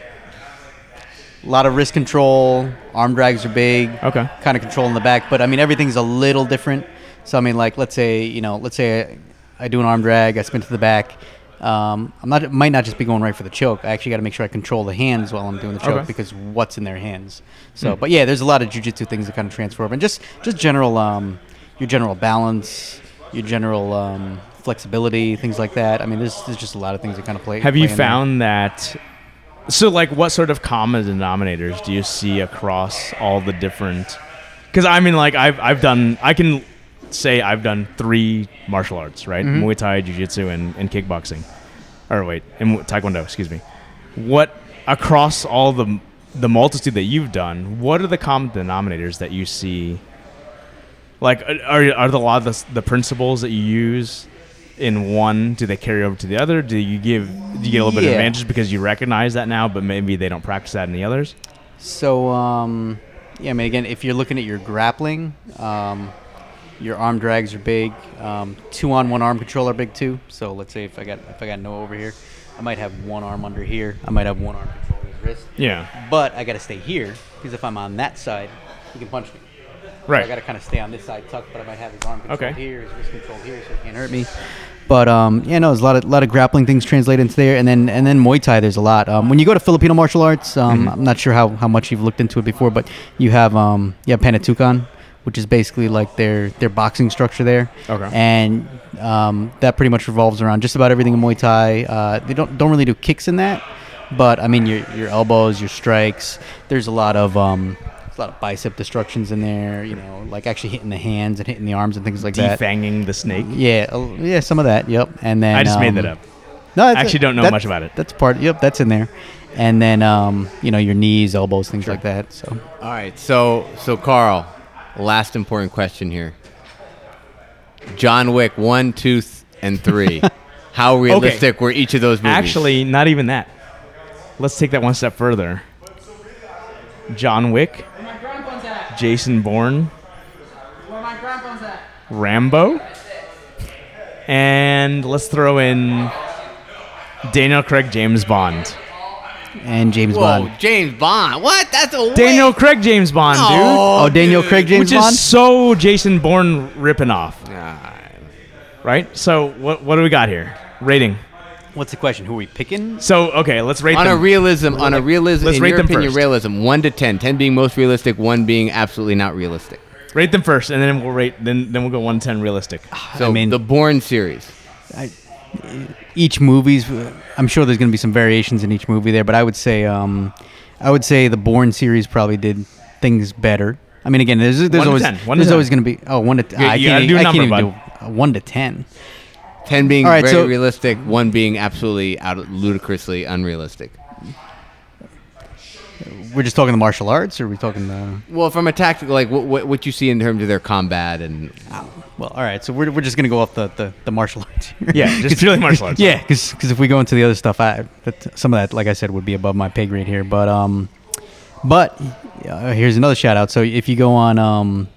a lot of wrist control. Arm drags are big. Okay. Kind of control in the back, but I mean, everything's a little different. So I mean, like let's say you know, let's say I, I do an arm drag, I spin to the back. Um, I'm not might not just be going right for the choke. I actually got to make sure I control the hands while I'm doing the choke Okay. Because what's in their hands. So, but yeah, there's a lot of jujitsu things that kind of transfer over, and just just general um, your general balance, your general um, flexibility, things like that. I mean, there's there's just a lot of things that kind of play. Have you play there. found that? So, like, what sort of common denominators do you see across all the different? Because I mean, like, I've I've done. I can say I've done three martial arts, right? Mm-hmm. Muay Thai, Jiu Jitsu, and, and kickboxing. Or wait, and Taekwondo. Excuse me. What across all the the multitude that you've done? What are the common denominators that you see? Like, are are the a lot of the, the principles that you use in one? Do they carry over to the other? Do you give do you get a little bit of advantage because you recognize that now, but maybe they don't practice that in the others? So, um, yeah, I mean, again, if you're looking at your grappling, um, your arm drags are big. Um, two on one arm control are big too. So let's say if I got if I got no over here, I might have one arm under here. I might have one arm controlling his wrist. Yeah, But I got to stay here because if I'm on that side, he can punch me. So I got to kind of stay on this side tucked, but I might have his arm controlled Okay. here, his wrist controlled here, so he can't hurt me. But um, yeah, no, there's a lot of lot of grappling things translated into there, and then and then Muay Thai. There's a lot. Um, when you go to Filipino martial arts, um, Mm-hmm. I'm not sure how, how much you've looked into it before, but you have um, you have Panantukan, which is basically like their their boxing structure there. Okay. And um, that pretty much revolves around just about everything in Muay Thai. Uh, they don't don't really do kicks in that, but I mean your your elbows, your strikes. There's a lot of um, a lot of bicep destructions in there. You know, like actually hitting the hands and hitting the arms and things like that. Defanging the snake. Yeah, uh, yeah, some of that. Yep. And then I just made um, that up. No, I that's- actually don't know that- much about it. That's part. Yep, that's in there. And then um, you know your knees, elbows, things like that. So All right, so so Carl, last important question here. John Wick one, two, th- and three. how realistic were each of those movies? Actually, not even that. Let's take that one step further. John Wick, Where my grandpa's at? Jason Bourne, Where my grandpa's at? Rambo, and let's throw in Daniel Craig, James Bond. And James Whoa, Bond. James Bond. What? That's a Daniel way- Craig, James Bond, dude. Oh, Daniel Craig, dude. James Which Bond. is so Jason Bourne ripping off, Ah, right? So what what do we got here? Rating. What's the question? Who are we picking? So okay, let's rate them on a realism, on a realism, let's in rate your them opinion, first. realism, one to 10, 10 being most realistic, one being absolutely not realistic. rate them first, and then we'll rate. Then then we'll go one to ten realistic. So mean- the Bourne series. Each movie's I'm sure there's going to be some variations in each movie there, but I would say um, I would say the Bourne series probably did things better. I mean, again, there's there's One always to there's 10. always going to be oh one to t- You- I can't gotta do a I can't number, even do uh, one to ten. 10 being All right, very so- realistic, one being absolutely out ludicrously unrealistic. We're just talking the martial arts, or are we talking the? Well, from a tactical, like what, what, what you see in terms of their combat and Well, all right, so we're, we're just gonna go off the, the, the martial arts. Here. Yeah, just purely martial arts. Yeah, because if we go into the other stuff, I that, some of that, like I said, would be above my pay grade here. But um, but uh, here's another shout out. So if you go on um,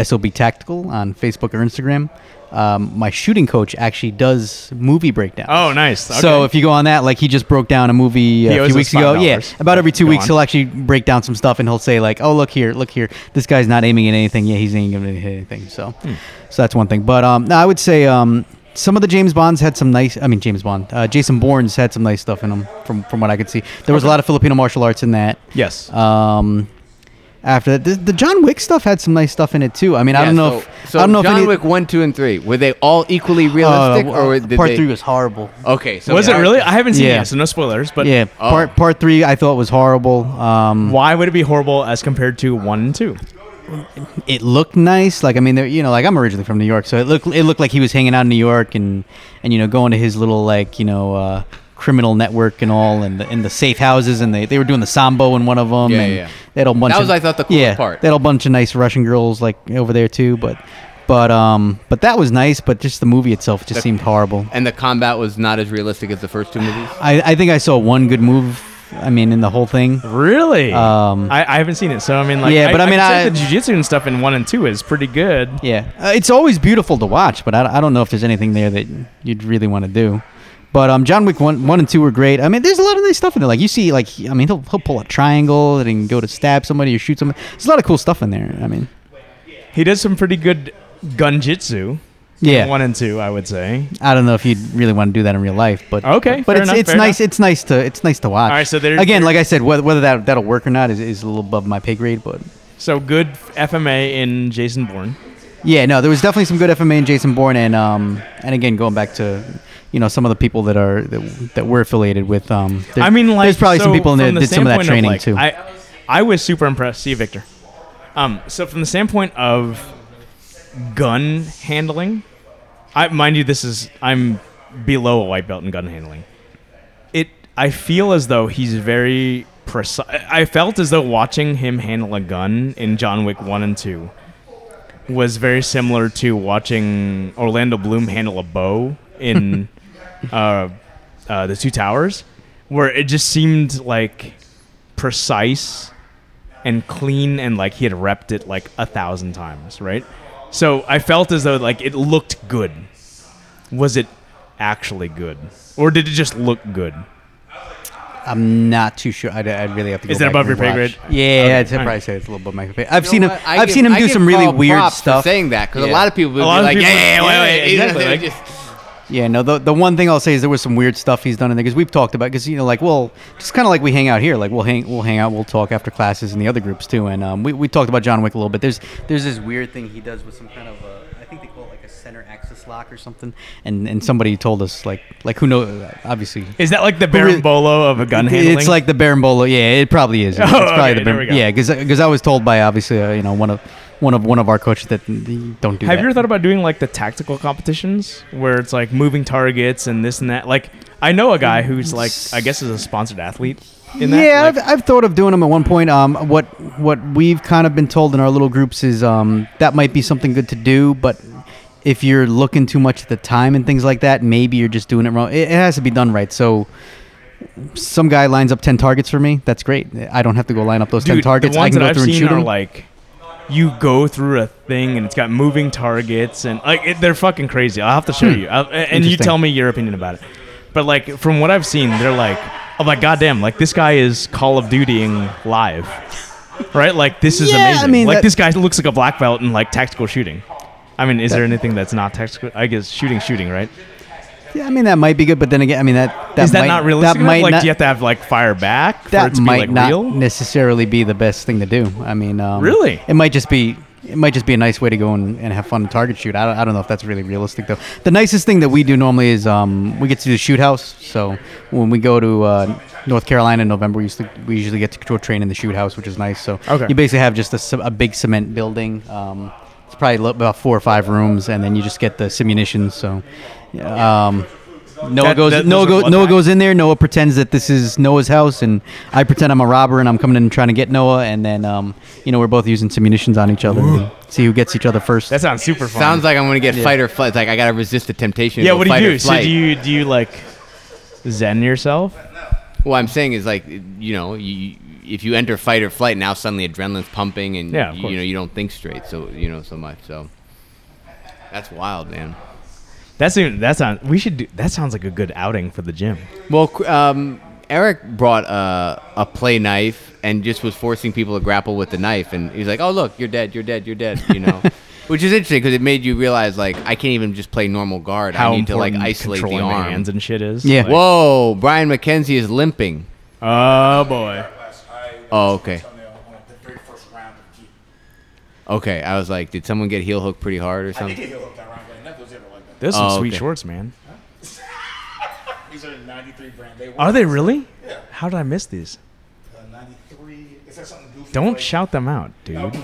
SOB Tactical on Facebook or Instagram, um, my shooting coach actually does movie breakdowns. Oh, nice. So if you go on that, like he just broke down a movie uh, a few weeks ago. Yeah, about every two Go weeks on. he'll actually break down some stuff and he'll say like, "Oh, look here, look here. This guy's not aiming at anything. Yeah, he's aiming at anything." So, Hmm. so that's one thing. But um, no, I would say um, some of the James Bonds had some nice. I mean, James Bond, uh, Jason Bourne's had some nice stuff in them from from what I could see. There was a lot of Filipino martial arts in that. yes. Um, after that, the, the John Wick stuff had some nice stuff in it too. I mean, I don't know so, if so I don't know John if any, Wick one, two, and three were they all equally uh, realistic, or did part they, three was horrible. Okay, so was it really? I haven't seen it, Yeah. yet, so no spoilers. But yeah, Oh. part part three I thought was horrible. Um, why would it be horrible as compared to one and two? it looked nice. Like I mean, there- you know, like I'm originally from New York, so it looked it looked like he was hanging out in New York and and you know going to his little like you know uh, criminal network and all, and the, in the safe houses, and they, they were doing the sambo in one of them. Yeah, and yeah. They had a bunch. That of, was, I thought, the coolest yeah, part. They had a bunch of nice Russian girls like over there too, but. But um, but that was nice. But just the movie itself just The- seemed horrible. And the combat was not as realistic as the first two movies. I, I think I saw one good move. I mean, in the whole thing. Really? Um, I, I haven't seen it, so I mean, like, Yeah, but I mean, could say I- the jujitsu and stuff in one and two is pretty good. Yeah, uh, it's always beautiful to watch, but I, I don't know if there's anything there that you'd really want to do. But um, John Wick one, one and two were great. I mean, there's a lot of nice stuff in there. Like you see, like I mean, he'll he'll pull a triangle and he can go to stab somebody or shoot somebody. There's a lot of cool stuff in there. I mean, He does some pretty good gunjitsu. yeah. One and two, I would say. I don't know if you'd really want to do that in real life, but Okay, but it's enough, it's nice. enough. It's nice to it's nice to watch. All right, so there- again, there- like I said, whether, whether that that'll work or not is, is a little above my pay grade, but So good FMA in Jason Bourne. Yeah, no, there was definitely some good FMA in Jason Bourne, and um, and again going back to, you know, some of the people that are that, that we're affiliated with. Um, I mean, like, there's probably some people in there that did some of that training like, too. I, I was super impressed. See you, Victor. Um, so from the standpoint of gun handling, I mind you, this is I'm below a white belt in gun handling. It I feel as though he's very precise. I felt as though watching him handle a gun in John Wick one and two was very similar to watching Orlando Bloom handle a bow in uh, uh, the Two Towers, where it just seemed like precise and clean, and like he had repped it like a thousand times, right? So I felt as though like it looked good. Was it actually good, or did it just look good? I'm not too sure. I'd, I'd really have to. Go Is that back above and your pay grade? Yeah, Okay, I'd say- alright. probably say it's a little above my pay. I've You seen know him. I I've give- seen him I do some really weird props for stuff. saying that because Yeah. a lot of people would A be lot of like, people- yeah, yeah, wait, yeah, wait, yeah, you know, exactly, they're like- just- Yeah, no. The the one thing I'll say is there was some weird stuff he's done in there because we've talked about because you know like well just kind of like we hang out here like we'll hang we'll hang out we'll talk after classes and the other groups too and um, we, we talked about John Wick a little bit. There's there's this weird thing he does with some kind of uh, I think they call it like a center axis lock or something and and somebody told us like like who knows obviously Is that like the berimbolo of a gun handling? It's like the Berimbolo. Yeah, it probably is. It's Oh, probably okay, the there we go. Yeah, because I was told by obviously uh, you know one of one of one of our coaches that don't do Have that. you ever thought about doing like the tactical competitions where it's like moving targets and this and that? Like, I know a guy who's like, I guess is a sponsored athlete in that. yeah, Like, I've, I've thought of doing them at one point. Um, what what we've kind of been told in our little groups is um, that might be something good to do, but if you're looking too much at the time and things like that, maybe you're just doing it wrong. It, it has to be done right. So some guy lines up 10 targets for me. That's great. I don't have to go line up those 10 targets. I can go I've through and shoot them. like you go through a thing and it's got moving targets and like it, they're fucking crazy. I'll have to show you, I'll, and you tell me your opinion about it. But like from what I've seen, they're like, oh my like, goddamn, like this guy is Call of Dutying live, right? Like this is Yeah, I amazing. mean, like that- this guy looks like a black belt in like tactical shooting. I mean, is there anything that's not tactical? I guess shooting, shooting, right? Yeah, I mean, that might be good, but then again, I mean, that, that is that might, not realistic? That might like, not, do you have to have like fire back for it that might like not real? necessarily be the best thing to do. I mean, um, Really? it might just be it might just be a nice way to go and, and have fun and target shoot. I don't, I don't know if that's really realistic though. The nicest thing that we do normally is um, we get to do the shoot house. So when we go to uh, North Carolina in November, we, used to, we usually get to go train in the shoot house, which is nice. So Okay. you basically have just a, a big cement building. Um, it's probably about four or five rooms, and then you just get the simunitions. So. yeah, Um, Noah That- goes. that- Noah those are goes. Noah goes in there. Noah pretends that this is Noah's house, and I pretend I'm a robber and I'm coming in and trying to get Noah. And then, um, you know, we're both using simunitions on each other. And see who gets each other first. That sounds super fun. Sounds like I'm gonna get fight or flight. It's like I gotta resist the temptation. yeah. What do you do? So do you do you like zen yourself? What I'm saying is like you know you, if you enter fight or flight now suddenly adrenaline's pumping and Yeah, you, you know you don't think straight so you know so much so that's wild man. That's even, that sounds. We should do. That sounds like a good outing for the gym. Well, um, Eric brought a, a play knife and just was forcing people to grapple with the knife, and he's like, "Oh, look, you're dead, you're dead, you're dead," you know, which is interesting because it made you realize like I can't even just play normal guard. How I need to like important isolate the controlling arm. hands and shit is. Yeah. Like- Whoa, Brian McKenzie is limping. Oh boy. Oh, okay. On the very first round of the key. Okay, I was like, did someone get heel hooked pretty hard or I did something? get heel hooked that round, but nothing was ever like that. There's some Oh, sweet okay. shorts, man. These are 93 brand. They were Are they really? Yeah. How did I miss these? Uh, 93. Is that something goofy? Don't like- shout them out, dude.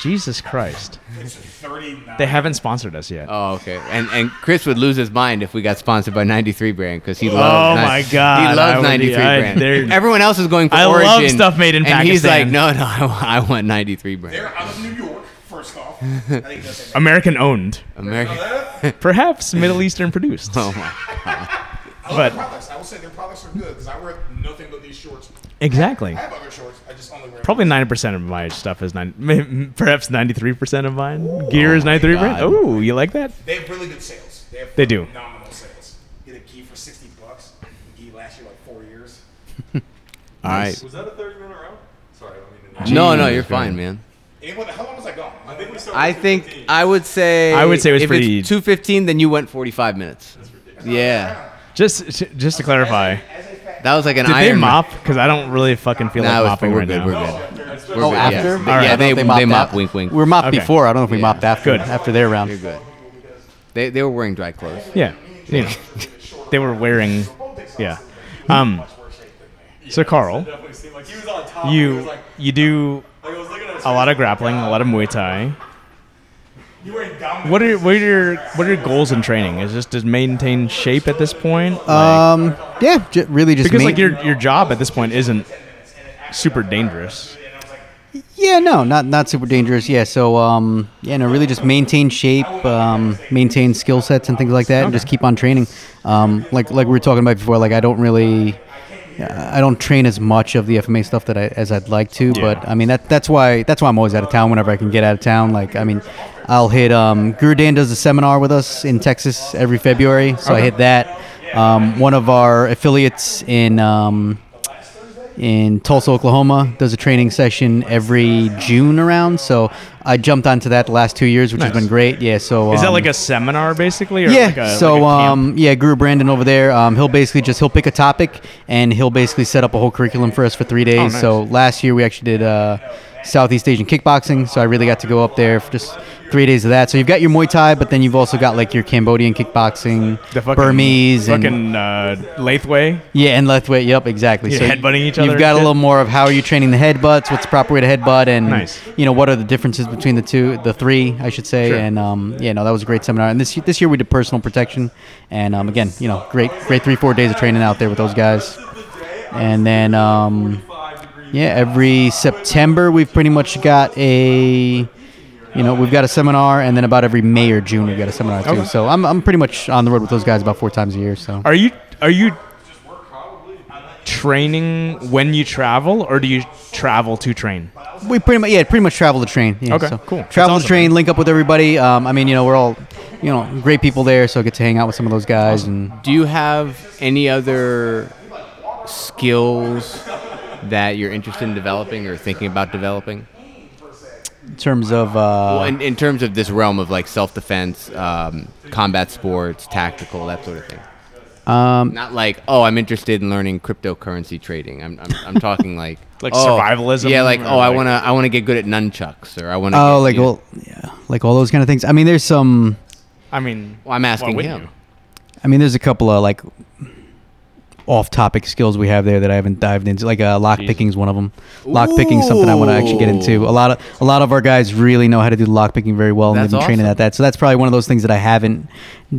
Jesus Christ. It's 39. They haven't sponsored us yet. Oh, okay. And and Chris would lose his mind if we got sponsored by 93 brand because he oh loves. Oh, my God, He I loves would- 93 I- brand. they're- Everyone else is going for I love Origin. stuff made in and he's like, Pakistan. no, no, I, wa- I want 93 brand. They're out of New York, first off. I think that's. American owned. American. Perhaps Middle Eastern produced. Oh my. But products. I will say their products are good because I wear nothing but these shorts. exactly. I have other shorts. I just only wear Probably 90% of my stuff is nine, perhaps 93% of mine. Gear is 93 brand. God. Oh, you like that? They have really good sales. They, have They do. nominal sales. Get a key for 60 bucks. The key lasts you like four years. All right. Was that a 30 minute round? Sorry, I don't mean to. No, no, you're fine, man. Anyone, how long was I gone? I think we started. I with think 15. I would say. I would say it was if pretty- 215, then you went 45 minutes. Yeah, Just just to clarify, that was like an did iron. they mop? Because I don't really fucking feel Nah, it like was- mopping we're right good. now. We're good. We're oh, good, after? Yeah, All right. yeah I they, thought they, mopped mop. af- Wink, wink. We were mopped Okay. before. I don't know if we Yeah. mopped after. Good. After their round. You're good. They they were wearing dry clothes. Yeah, you know, they were wearing. Yeah. Um. So Carl, Definitely seemed like he was on top. He was you like, you do like I was looking at his a lot of grappling, a lot of Muay Thai. You were. What are what are your what are your goals in training? Is just to maintain shape at this point? Like- Um, yeah, j- really just because main- like your your job at this point isn't super dangerous. Yeah, no, not not super dangerous. Yeah, so um, yeah, no, really just maintain shape, um, maintain skill sets and things like that, and just keep on training. Um, like like we were talking about before, like I don't really, I don't train as much of the FMA stuff that I as I'd like to. But I mean that that's why that's why I'm always out of town whenever I can get out of town. Like I mean, I'll hit. Um, Guru Dan does a seminar with us in Texas every February, so I hit that. Um, one of our affiliates in. Um, in Tulsa, Oklahoma, does a training session every June around. So I jumped onto that the last two years, which has been great. Yeah. So Is that um, like a seminar basically? Or yeah. Like a, so like um, yeah, Guru Brandon over there, um, he'll basically just he'll pick a topic and he'll basically set up a whole curriculum for us for three days. Oh, nice. So last year we actually did uh, Southeast Asian kickboxing. So I really got to go up there for just three days of that. So you've got your Muay Thai, but then you've also got like your Cambodian kickboxing, the fucking, Burmese, and fucking uh, Lethwei. yeah, and Lethwei. Yep, exactly. You're so headbutting each other You've got a little more of how are you training the headbutts? What's the proper way to headbutt? And Nice. you know what are the differences between the two, the three, I should say. Sure. And um, yeah, no, that was a great seminar. And this this year we did personal protection, and um, again, you know, great great three four days of training out there with those guys. And then um, yeah, every September we've pretty much got a you know, we've got a seminar, and then about every May or June we've got a seminar too. Okay. So I'm I'm pretty much on the road with those guys about four times a year. So Are you are you training when you travel, or do you travel to train? we pretty much yeah pretty much travel to train. Yeah, Okay, so cool. Travel awesome, to train, man. link up with everybody. Um, I mean, you know, we're all you know great people there, so I get to hang out with some of those guys and. Do you have any other skills that you're interested in developing or thinking about developing? in terms of uh, Well, in, in terms of this realm of like self-defense, um, combat sports, tactical, that sort of thing. Um, Not like, oh, I'm interested in learning cryptocurrency trading. I'm, I'm, I'm talking like Like oh, survivalism Yeah, like or oh, I like- wanna I wanna get good at nunchucks, or I wanna. oh, get, like well, yeah, like all those kind of things. I mean, there's some. I mean, Well, I'm asking him. you? I mean, there's a couple of like off-topic skills we have there that I haven't dived into. Like uh, lock picking is one of them. Lock picking is something I want to actually get into. A lot of a lot of our guys really know how to do lock picking very well, and That's they've been training at that. So that's probably one of those things that I haven't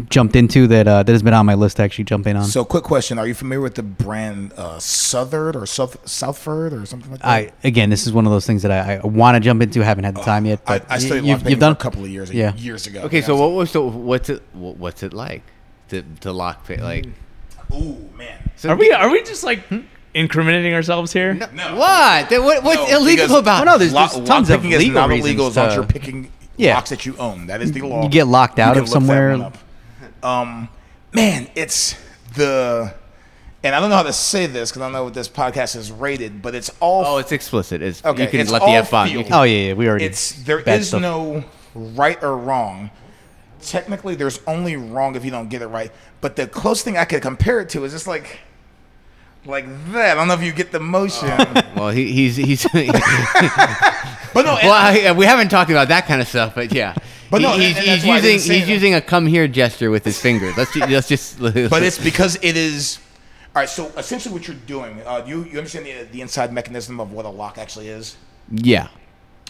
jumped into that uh, that has been on my list to actually jump in on. So, quick question: Are you familiar with the brand uh, Southern or South Southord or something like that? I again, this is one of those things that I, I want to jump into. Haven't had the time yet. I, But I studied y- you've, you've done for a couple of years, Yeah. years ago. Okay, Yeah, so what was so what's it what's it like to to lock pick like? Ooh man. So Are we are we just like incriminating ourselves here? No. What? Then what? What's No, illegal because about? Oh, no, there's- lock, there's tons of lockpicking is legal not reasons illegal as long as to- you're picking Yeah. locks that you own. That is the law. You get locked out can of look that somewhere. one up. Um, man, it's the, and I don't know how to say this because I don't know what this podcast is rated, but it's all. Oh, it's explicit. It's Okay, you can it's let the all f bomb. field. Oh yeah, yeah, we already. It's there bad is stuff. no right or wrong. Technically, there's only wrong if you don't get it right. But the close thing I could compare it to is just like, like that. I don't know if you get the motion, Well, he, he's he's. but no. well, I, we haven't talked about that kind of stuff, but yeah. But no, He- he's, and- and that's he's why I didn't using he's that. using a come here gesture with his finger. Let's let's just. but it's because it is. All right. So essentially, what you're doing, uh, you you understand the the inside mechanism of what a lock actually is. yeah,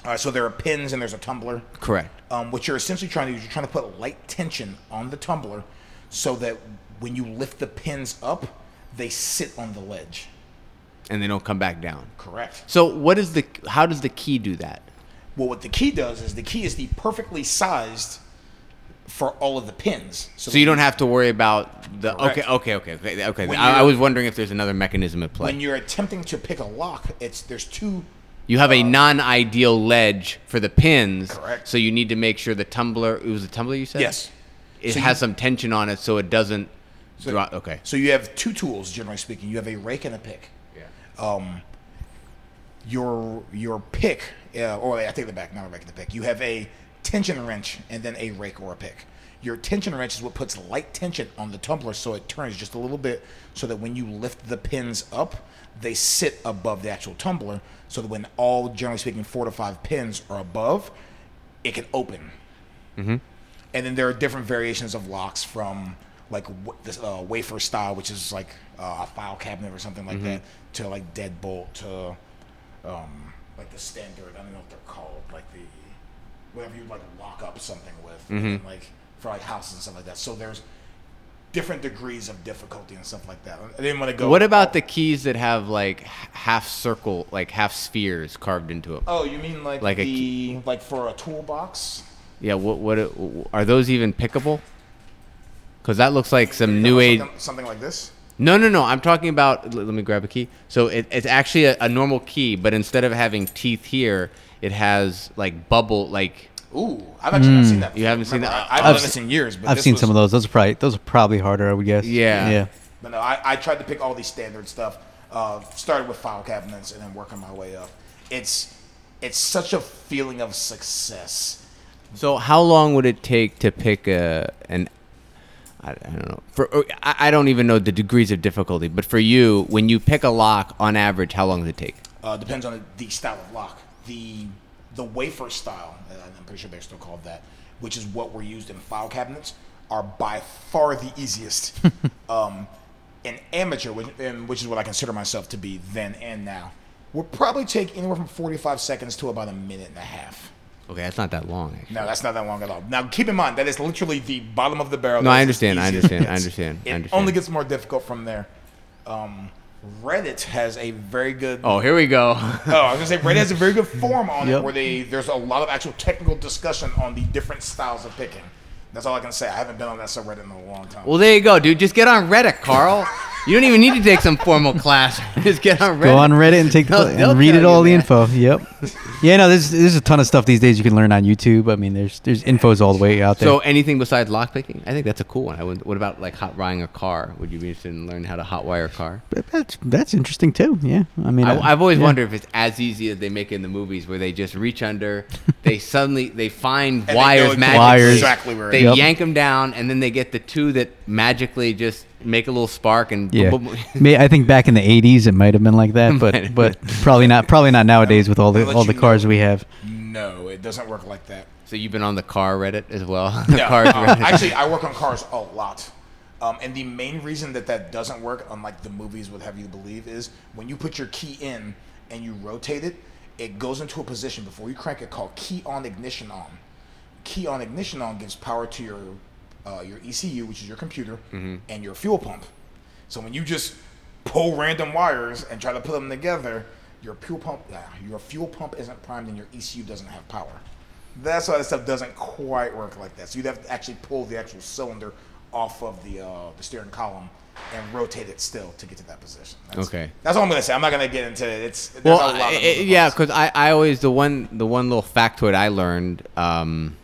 All right. So there are pins and there's a tumbler. correct. Um, what you're essentially trying to do is you're trying to put light tension on the tumbler, so that when you lift the pins up, they sit on the ledge. And they don't come back down. Correct. So what is the? How does the key do that? Well, what the key does is the key is the perfectly sized for all of the pins. So you don't have to worry about the. Correct. Okay, okay, okay, okay. okay. I, I was wondering if there's another mechanism at play. when you're attempting to pick a lock, it's there's two. You have a non-ideal ledge for the pins, Correct. so you need to make sure the tumbler. It was a tumbler you said. Yes. It So has you- some tension on it, so it doesn't drop. Okay. So you have two tools, generally speaking. You have a rake and a pick. Yeah. Um, your your pick, uh, or I take that back, not a rake and a pick. You have a tension wrench and then a rake or a pick. Your tension wrench is what puts light tension on the tumbler, so it turns just a little bit, so that when you lift the pins up, they sit above the actual tumbler, so that when all, generally speaking, four to five pins are above, it can open. and then there are different variations of locks from like w- this uh, wafer style, which is like uh, a file cabinet or something like that, to like deadbolt to um, like the standard. I don't know what they're called, like the whatever you like lock up something with, and like for like houses and stuff like that. So there's different degrees of difficulty and stuff like that. I didn't want to go. What about the keys that have like half circle, like half spheres carved into them? Oh, you mean like, Like a the like for a toolbox? Yeah. What? What? Uh, are those even pickable? Because that looks like some new age. Something, something like this. No, no, no. I'm talking about. Let me grab a key. So it, it's actually a, a normal key, but instead of having teeth here, it has like bubble, like Ooh, I've actually not seen that. You haven't seen Remember, that? I, I've I've done this se- in years. But I've this seen was- some of those. Those are probably those are probably harder, I would guess. Yeah. Yeah. But no, I, I tried to pick all these standard stuff. Uh, started with file cabinets and then working my way up. It's it's such a feeling of success. So how long would it take to pick a an? I, I don't know. For or- I, I don't even know the degrees of difficulty. But for you, when you pick a lock, on average, how long does it take? Uh, depends on the, the style of lock. The the wafer style, I'm pretty sure they're still called that, which is what were used in file cabinets, are by far the easiest. um, an amateur, which, and which is what I consider myself to be then and now, would probably take anywhere from 45 seconds to about a minute and a half. Okay, that's not that long. Actually. No, that's not that long at all. Now, keep in mind that is literally the bottom of the barrel. No, I understand, I understand, I understand, I It understand. only gets more difficult from there. Um, Reddit has a very good. Oh, here we go. Oh, I was gonna say Reddit has a very good forum on Yep. it where they there's a lot of actual technical discussion on the different styles of picking. That's all I can say. I haven't been on that subreddit in a long time. well, there you go, dude. Just get on Reddit, Carl. You don't even need to take some formal class. Just get on Reddit. Go on Reddit and take the, They'll- they'll and read it all the man. info. Yep. Yeah, no, there's there's a ton of stuff these days you can learn on YouTube. I mean, there's there's infos all the way out there. So anything besides lockpicking? I think that's a cool one. I would, what about like hot wiring a car? Would you be interested in learning how to hot wire a car? But that's that's interesting too. Yeah, I mean, uh, I, I've always yeah. wondered if it's as easy as they make it in the movies, where they just reach under, they suddenly they find And they wires exactly- magically, Wires. exactly where they. Yep. yank them down, and then they get the two that magically just make a little spark and Yeah, boom, boom, boom. I think back in the '80s it might have been like that, but but probably not probably not nowadays with all the all the cars know. we have. no, it doesn't work like that. So you've been on the car Reddit as well. the Yeah, uh, actually, I work on cars a lot. Um, and the main reason that that doesn't work, unlike the movies would have you believe, is when you put your key in and you rotate it, it goes into a position before you crank it called key on ignition on. Key on ignition on gives power to your uh, your ECU, which is your computer, and your fuel pump. So when you just pull random wires and try to put them together, your fuel pump, yeah, your fuel pump isn't primed and your ECU doesn't have power. That's why this stuff doesn't quite work like that. So you'd have to actually pull the actual cylinder off of the uh, the steering column and rotate it still to get to that position. That's, Okay. That's all I'm gonna say. I'm not gonna get into it. It's well, a lot of I- I- yeah, because I, I always the one the one little factoid I learned. Um,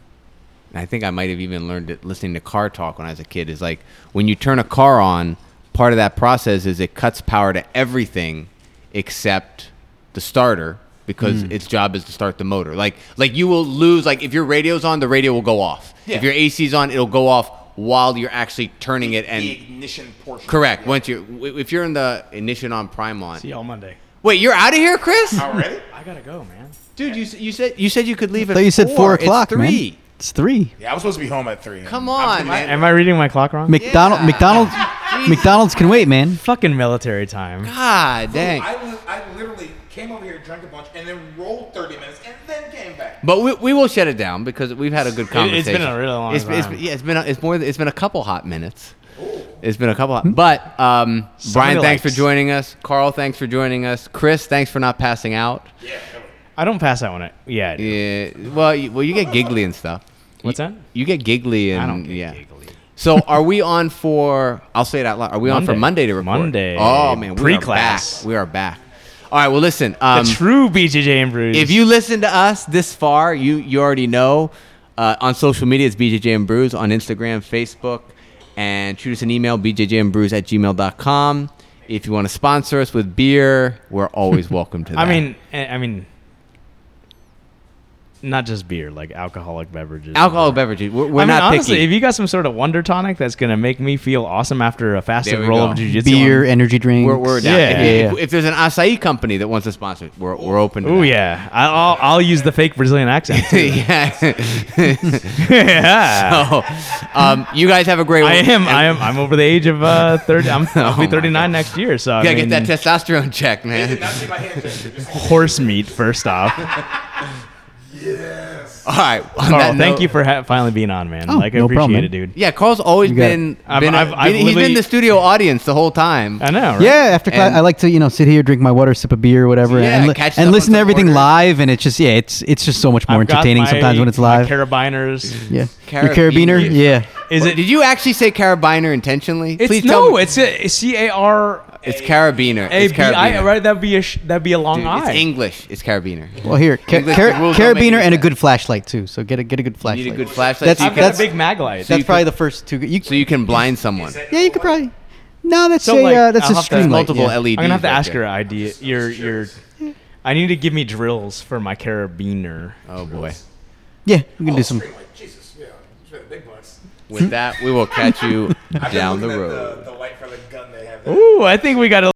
and I think I might have even learned it listening to car talk when I was a kid. Is like when you turn a car on, part of that process is it cuts power to everything except the starter because mm. its job is to start the motor. Like like you will lose like if your radio's on, the radio will go off. Yeah. If your AC's on, it'll go off while you're actually turning it and the ignition portion. correct. Yeah. Once you if you're in the ignition on prime on. See y'all Monday. Wait, you're out of here, Chris? Already? I gotta go, man. Dude, you, you said you said you could leave I at you said four o'clock, it's man. Three. It's three. Yeah, I was supposed to be home at three. Come on, man. Am I reading my clock wrong? McDonald Yeah. McDonald's McDonald's can wait, man. Fucking military time. God dang. I, li- I literally came over here, drank a bunch, and then rolled 30 minutes, and then came back. But we, we will shut it down because we've had a good it's conversation. It's been a really long it's, It's, time. yeah, it's been a, it's more than- it's been a couple hot minutes. It's been a couple hot, but um, Brian, thanks for likes. joining us. Carl, thanks for joining us. Chris, thanks for not passing out. Yeah. I don't pass that one. Yeah. Yeah, well, you, well, you get giggly and stuff. What's that? You get giggly and I don't get yeah. giggly. So are we on for? I'll say it out loud. Are we on for Monday. To record? Monday. Oh man, we Pre-class. are back. We are back. All right. Well, listen. Um, the true BJJ and Brews. if you listen to us this far, you you already know. Uh, on social media, it's BJJ and Brews on Instagram, Facebook, and shoot us an email, bjjandbrews at gmail.com. If you want to sponsor us with beer, we're always welcome to that. I mean, eh, I mean, not just beer, like alcoholic beverages. Alcoholic beverages. We're, we're I mean, not honestly, picky. if you got some sort of wonder tonic that's gonna make me feel awesome after a fasted roll go. of jujitsu, Beer, energy drink. we're, we're down. Yeah. If, Yeah, if, yeah. if there's an acai company that wants to sponsor, it, we're, we're open to Oh yeah, I- I'll I'll use the fake Brazilian accent. Too. yeah. yeah. so, um, you guys have a great I am. I am. I'm over the age of uh, thirty. I'm, I'll Oh be 39 next year. So I You gotta mean, get that testosterone check, man. Not take my hand, just horse meat first off. All right. Carl, thank note- you for ha- finally being on, man. Oh, like I no appreciate problem, man. it, dude. Yeah, Carl's always You got it. been. I've- been, I've- I've been- he's been literally- the studio audience the whole time. I know. Right? Yeah, after class, And- I like to you know sit here, drink my water, sip a beer, or whatever, Yeah, and, li- catch and up on listen to some everything orders. live. And it's just yeah, it's it's just so much more I've got entertaining my- sometimes when it's my live. carabiners. yeah, Carabiner. your carabiner. Yeah, Is it? Did you actually say carabiner intentionally? It's Please tell no. me. It's a C A R It's carabiner. A It's B I. carabiner. Right? That'd be a sh- that'd be a long Dude, I. it's English. It's carabiner. well here, ca- English, car- the rules don't make carabiner any and a good flashlight too. So get a get a good You flashlight. need a good flashlight. That's- so you I've can, got that's- a big Maglite. That's you probably can- the first two. You, so you can blind someone. yeah, you could probably. No, that's So, a like, uh, that's I'll a have to- Streamlight. multiple yeah. LEDs. I'm gonna have to right ask there. her idea. Your your. I need to give me drills for my carabiner. Oh boy. Yeah, we can do some. Jesus, yeah. You spent big bucks. With that, we will catch you down the road. The, the white feather gun they have. Ooh, I think we got a